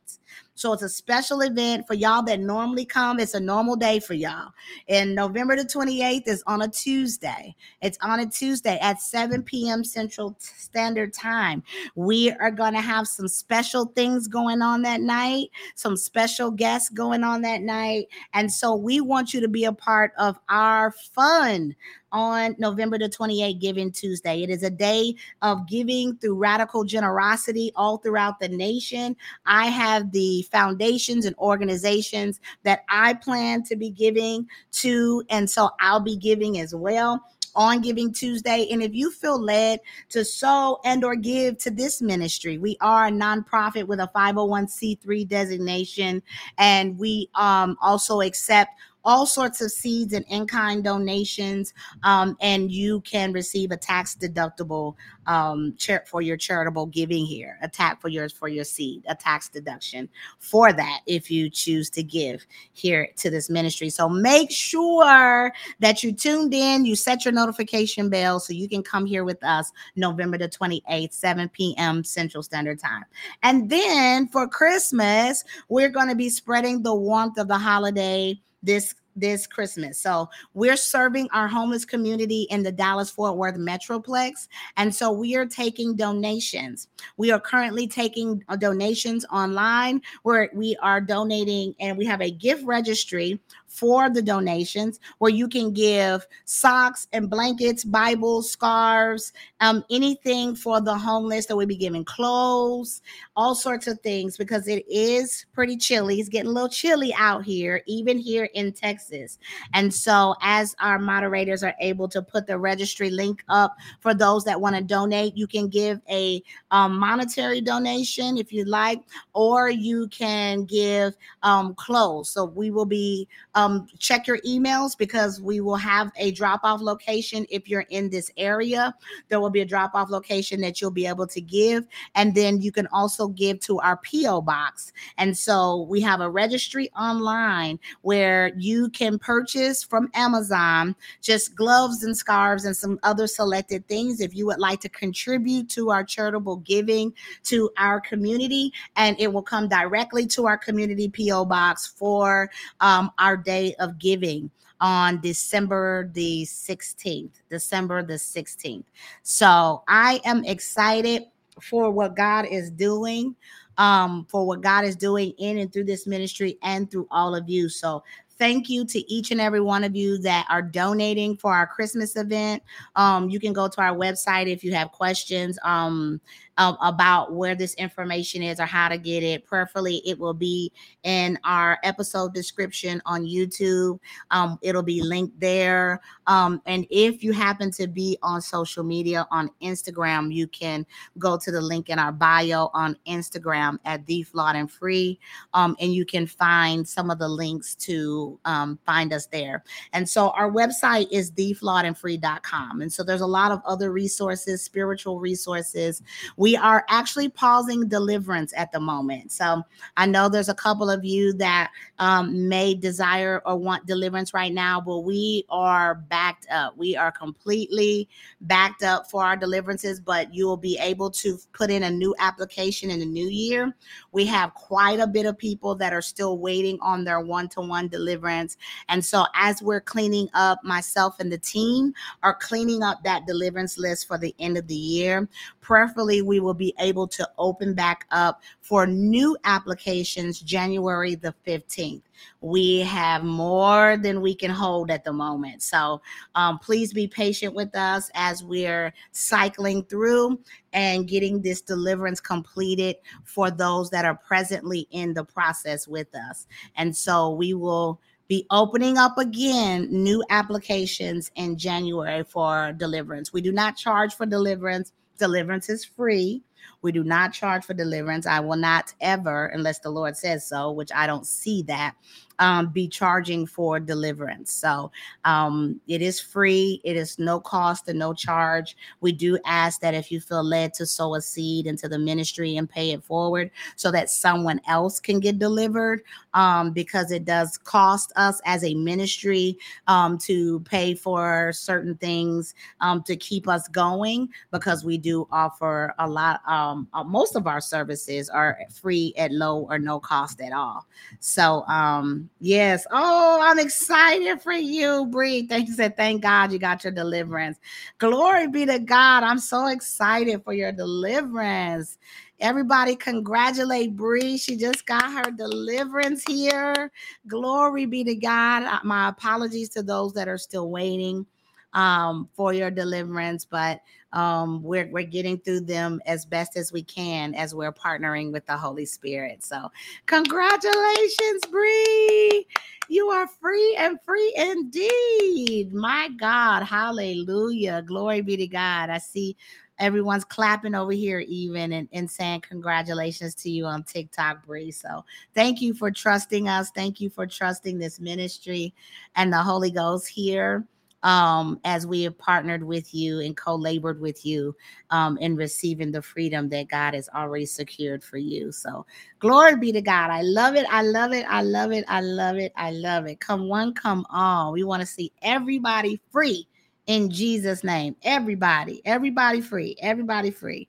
So it's a special event for y'all that normally come. It's a normal day for y'all. And November the 28th is on a Tuesday. It's on a Tuesday at 7 p.m. Central Standard Time. We are going to have some special things going on that night, some special guests going on that night. And so we want you to be a part of our fun on November the 28th, Giving Tuesday. It is a day of giving through radical generosity all throughout the nation. I have the foundations and organizations that I plan to be giving to, and so I'll be giving as well on giving tuesday and if you feel led to sow and or give to this ministry we are a nonprofit with a 501c3 designation and we um, also accept all sorts of seeds and in-kind donations um, and you can receive a tax deductible um, for your charitable giving here a tax for yours for your seed a tax deduction for that if you choose to give here to this ministry. So make sure that you tuned in you set your notification bell so you can come here with us november the 28th 7 p.m central standard time. And then for christmas we're going to be spreading the warmth of the holiday this this Christmas. So we're serving our homeless community in the Dallas Fort Worth Metroplex. And so we are taking donations. We are currently taking uh, donations online where we are donating and we have a gift registry for the donations where you can give socks and blankets, Bibles, scarves, um, anything for the homeless that we'll be giving clothes, all sorts of things because it is pretty chilly. It's getting a little chilly out here, even here in Texas. And so, as our moderators are able to put the registry link up for those that want to donate, you can give a um, monetary donation if you like, or you can give um, clothes. So, we will be uh, um, check your emails because we will have a drop off location if you're in this area. There will be a drop off location that you'll be able to give. And then you can also give to our P.O. box. And so we have a registry online where you can purchase from Amazon just gloves and scarves and some other selected things if you would like to contribute to our charitable giving to our community. And it will come directly to our community P.O. box for um, our day of giving on December the 16th. December the 16th. So I am excited for what God is doing um, for what God is doing in and through this ministry and through all of you. So thank you to each and every one of you that are donating for our Christmas event. Um, you can go to our website if you have questions. Um, uh, about where this information is or how to get it. Prayerfully, it will be in our episode description on YouTube. Um, it'll be linked there. Um, and if you happen to be on social media on Instagram, you can go to the link in our bio on Instagram at the flawed and free. Um, and you can find some of the links to um, find us there. And so our website is theflawedandfree.com. And so there's a lot of other resources, spiritual resources we are actually pausing deliverance at the moment. So I know there's a couple of you that um, may desire or want deliverance right now, but we are backed up. We are completely backed up for our deliverances, but you will be able to put in a new application in the new year. We have quite a bit of people that are still waiting on their one to one deliverance. And so as we're cleaning up, myself and the team are cleaning up that deliverance list for the end of the year. Prayerfully, we will be able to open back up for new applications January the 15th. We have more than we can hold at the moment. So um, please be patient with us as we're cycling through and getting this deliverance completed for those that are presently in the process with us. And so we will be opening up again new applications in January for deliverance. We do not charge for deliverance Deliverance is free. We do not charge for deliverance. I will not ever, unless the Lord says so, which I don't see that, um, be charging for deliverance. So um, it is free. It is no cost and no charge. We do ask that if you feel led to sow a seed into the ministry and pay it forward so that someone else can get delivered um, because it does cost us as a ministry um, to pay for certain things um, to keep us going because we do offer a lot. Um, uh, most of our services are free at low or no cost at all. So, um, yes. Oh, I'm excited for you, Bree. Thank you. Said, thank God you got your deliverance. Glory be to God. I'm so excited for your deliverance. Everybody congratulate Bree. She just got her deliverance here. Glory be to God. Uh, my apologies to those that are still waiting um, for your deliverance, but um, we're, we're getting through them as best as we can as we're partnering with the Holy Spirit. So, congratulations, Bree. You are free and free indeed. My God. Hallelujah. Glory be to God. I see everyone's clapping over here even and, and saying congratulations to you on TikTok, Bree. So thank you for trusting us. Thank you for trusting this ministry and the Holy Ghost here um, as we have partnered with you and co labored with you um, in receiving the freedom that God has already secured for you. So, glory be to God. I love it. I love it. I love it. I love it. I love it. Come one, come all. We want to see everybody free in Jesus' name. Everybody, everybody free. Everybody free.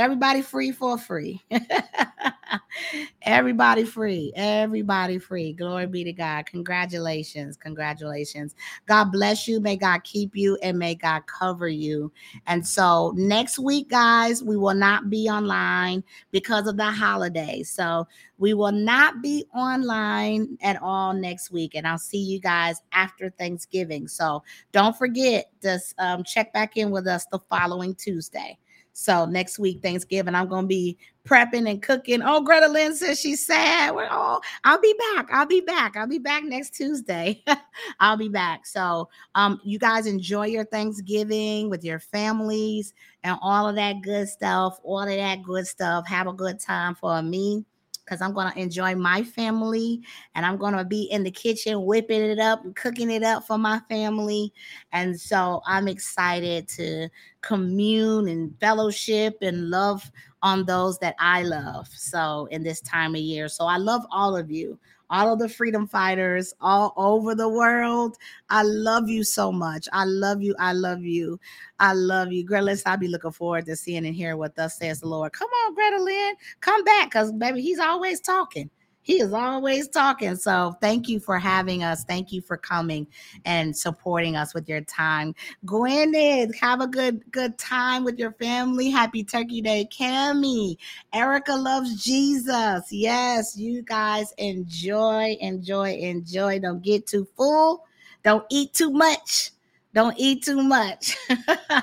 Everybody free for free. [LAUGHS] Everybody free. Everybody free. Glory be to God. Congratulations. Congratulations. God bless you. May God keep you and may God cover you. And so next week, guys, we will not be online because of the holiday. So we will not be online at all next week. And I'll see you guys after Thanksgiving. So don't forget to um, check back in with us the following Tuesday. So next week, Thanksgiving, I'm gonna be prepping and cooking. Oh, Greta Lynn says she's sad. Well, oh, I'll be back. I'll be back. I'll be back next Tuesday. [LAUGHS] I'll be back. So um, you guys enjoy your Thanksgiving with your families and all of that good stuff. All of that good stuff. Have a good time for me because I'm going to enjoy my family and I'm going to be in the kitchen whipping it up and cooking it up for my family. And so I'm excited to commune and fellowship and love on those that I love. So in this time of year. So I love all of you all of the freedom fighters all over the world. I love you so much. I love you. I love you. I love you. Greta, I'll be looking forward to seeing and hearing what thus says the Lord. Come on, Greta Lynn. Come back because baby, he's always talking. He is always talking. So thank you for having us. Thank you for coming and supporting us with your time. Gwyneth, have a good good time with your family. Happy Turkey Day, Cami. Erica loves Jesus. Yes, you guys enjoy, enjoy, enjoy. Don't get too full. Don't eat too much. Don't eat too much.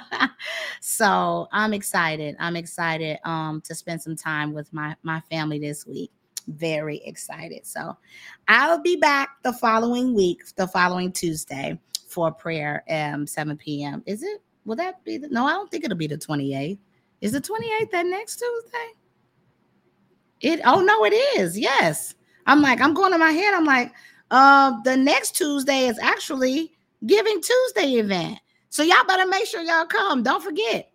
[LAUGHS] so I'm excited. I'm excited um to spend some time with my my family this week very excited. So I'll be back the following week, the following Tuesday for prayer um 7 p.m. Is it? Will that be the no? I don't think it'll be the 28th. Is the 28th that next Tuesday? It oh no, it is. Yes. I'm like, I'm going to my head. I'm like, uh, the next Tuesday is actually Giving Tuesday event. So y'all better make sure y'all come. Don't forget.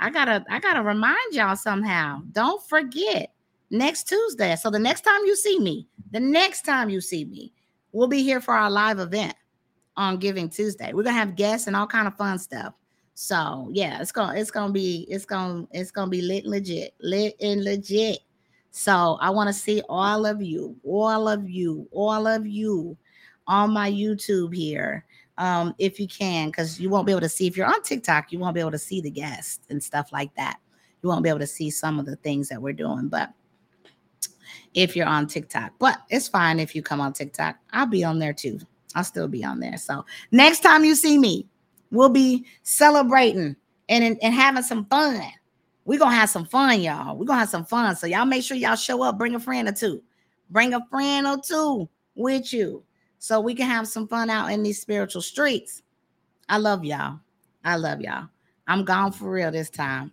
I gotta, I gotta remind y'all somehow. Don't forget next Tuesday. So the next time you see me, the next time you see me, we'll be here for our live event on Giving Tuesday. We're gonna have guests and all kind of fun stuff. So yeah, it's gonna it's gonna be it's gonna it's gonna be lit and legit, lit and legit. So I want to see all of you, all of you, all of you on my YouTube here. Um, if you can, because you won't be able to see if you're on TikTok, you won't be able to see the guests and stuff like that. You won't be able to see some of the things that we're doing, but if you're on TikTok. But it's fine if you come on TikTok. I'll be on there too. I'll still be on there. So next time you see me, we'll be celebrating and, and having some fun. We're gonna have some fun, y'all. We're gonna have some fun. So y'all make sure y'all show up, bring a friend or two. Bring a friend or two with you so we can have some fun out in these spiritual streets. I love y'all. I love y'all. I'm gone for real this time.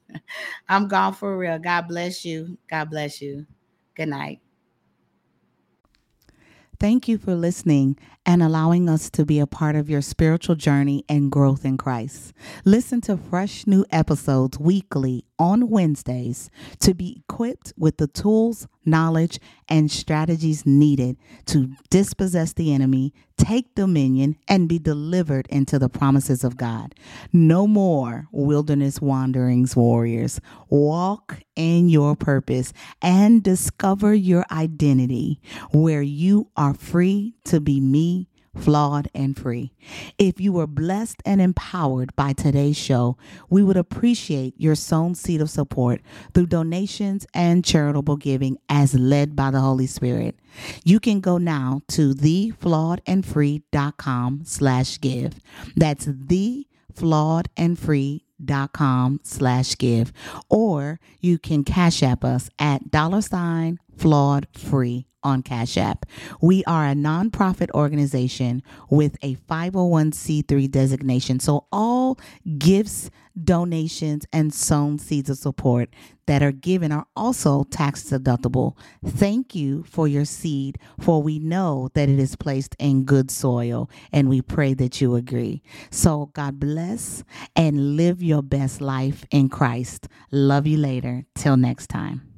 [LAUGHS] I'm gone for real. God bless you. God bless you. Good night. Thank you for listening and allowing us to be a part of your spiritual journey and growth in Christ. Listen to fresh new episodes weekly on Wednesdays to be equipped with the tools, knowledge, and strategies needed to dispossess the enemy, take dominion, and be delivered into the promises of God. No more wilderness wanderings, warriors. Walk in your purpose and discover your identity where you are free to be me flawed, and free. If you were blessed and empowered by today's show, we would appreciate your sown seed of support through donations and charitable giving as led by the Holy Spirit. You can go now to theflawedandfree.com slash give. That's the dot com slash give or you can cash app us at dollar sign flawed free on Cash App. We are a nonprofit organization with a 501c3 designation. So all gifts, donations, and sown seeds of support that are given are also tax deductible. Thank you for your seed, for we know that it is placed in good soil, and we pray that you agree. So God bless and live your best life in Christ. Love you later. Till next time.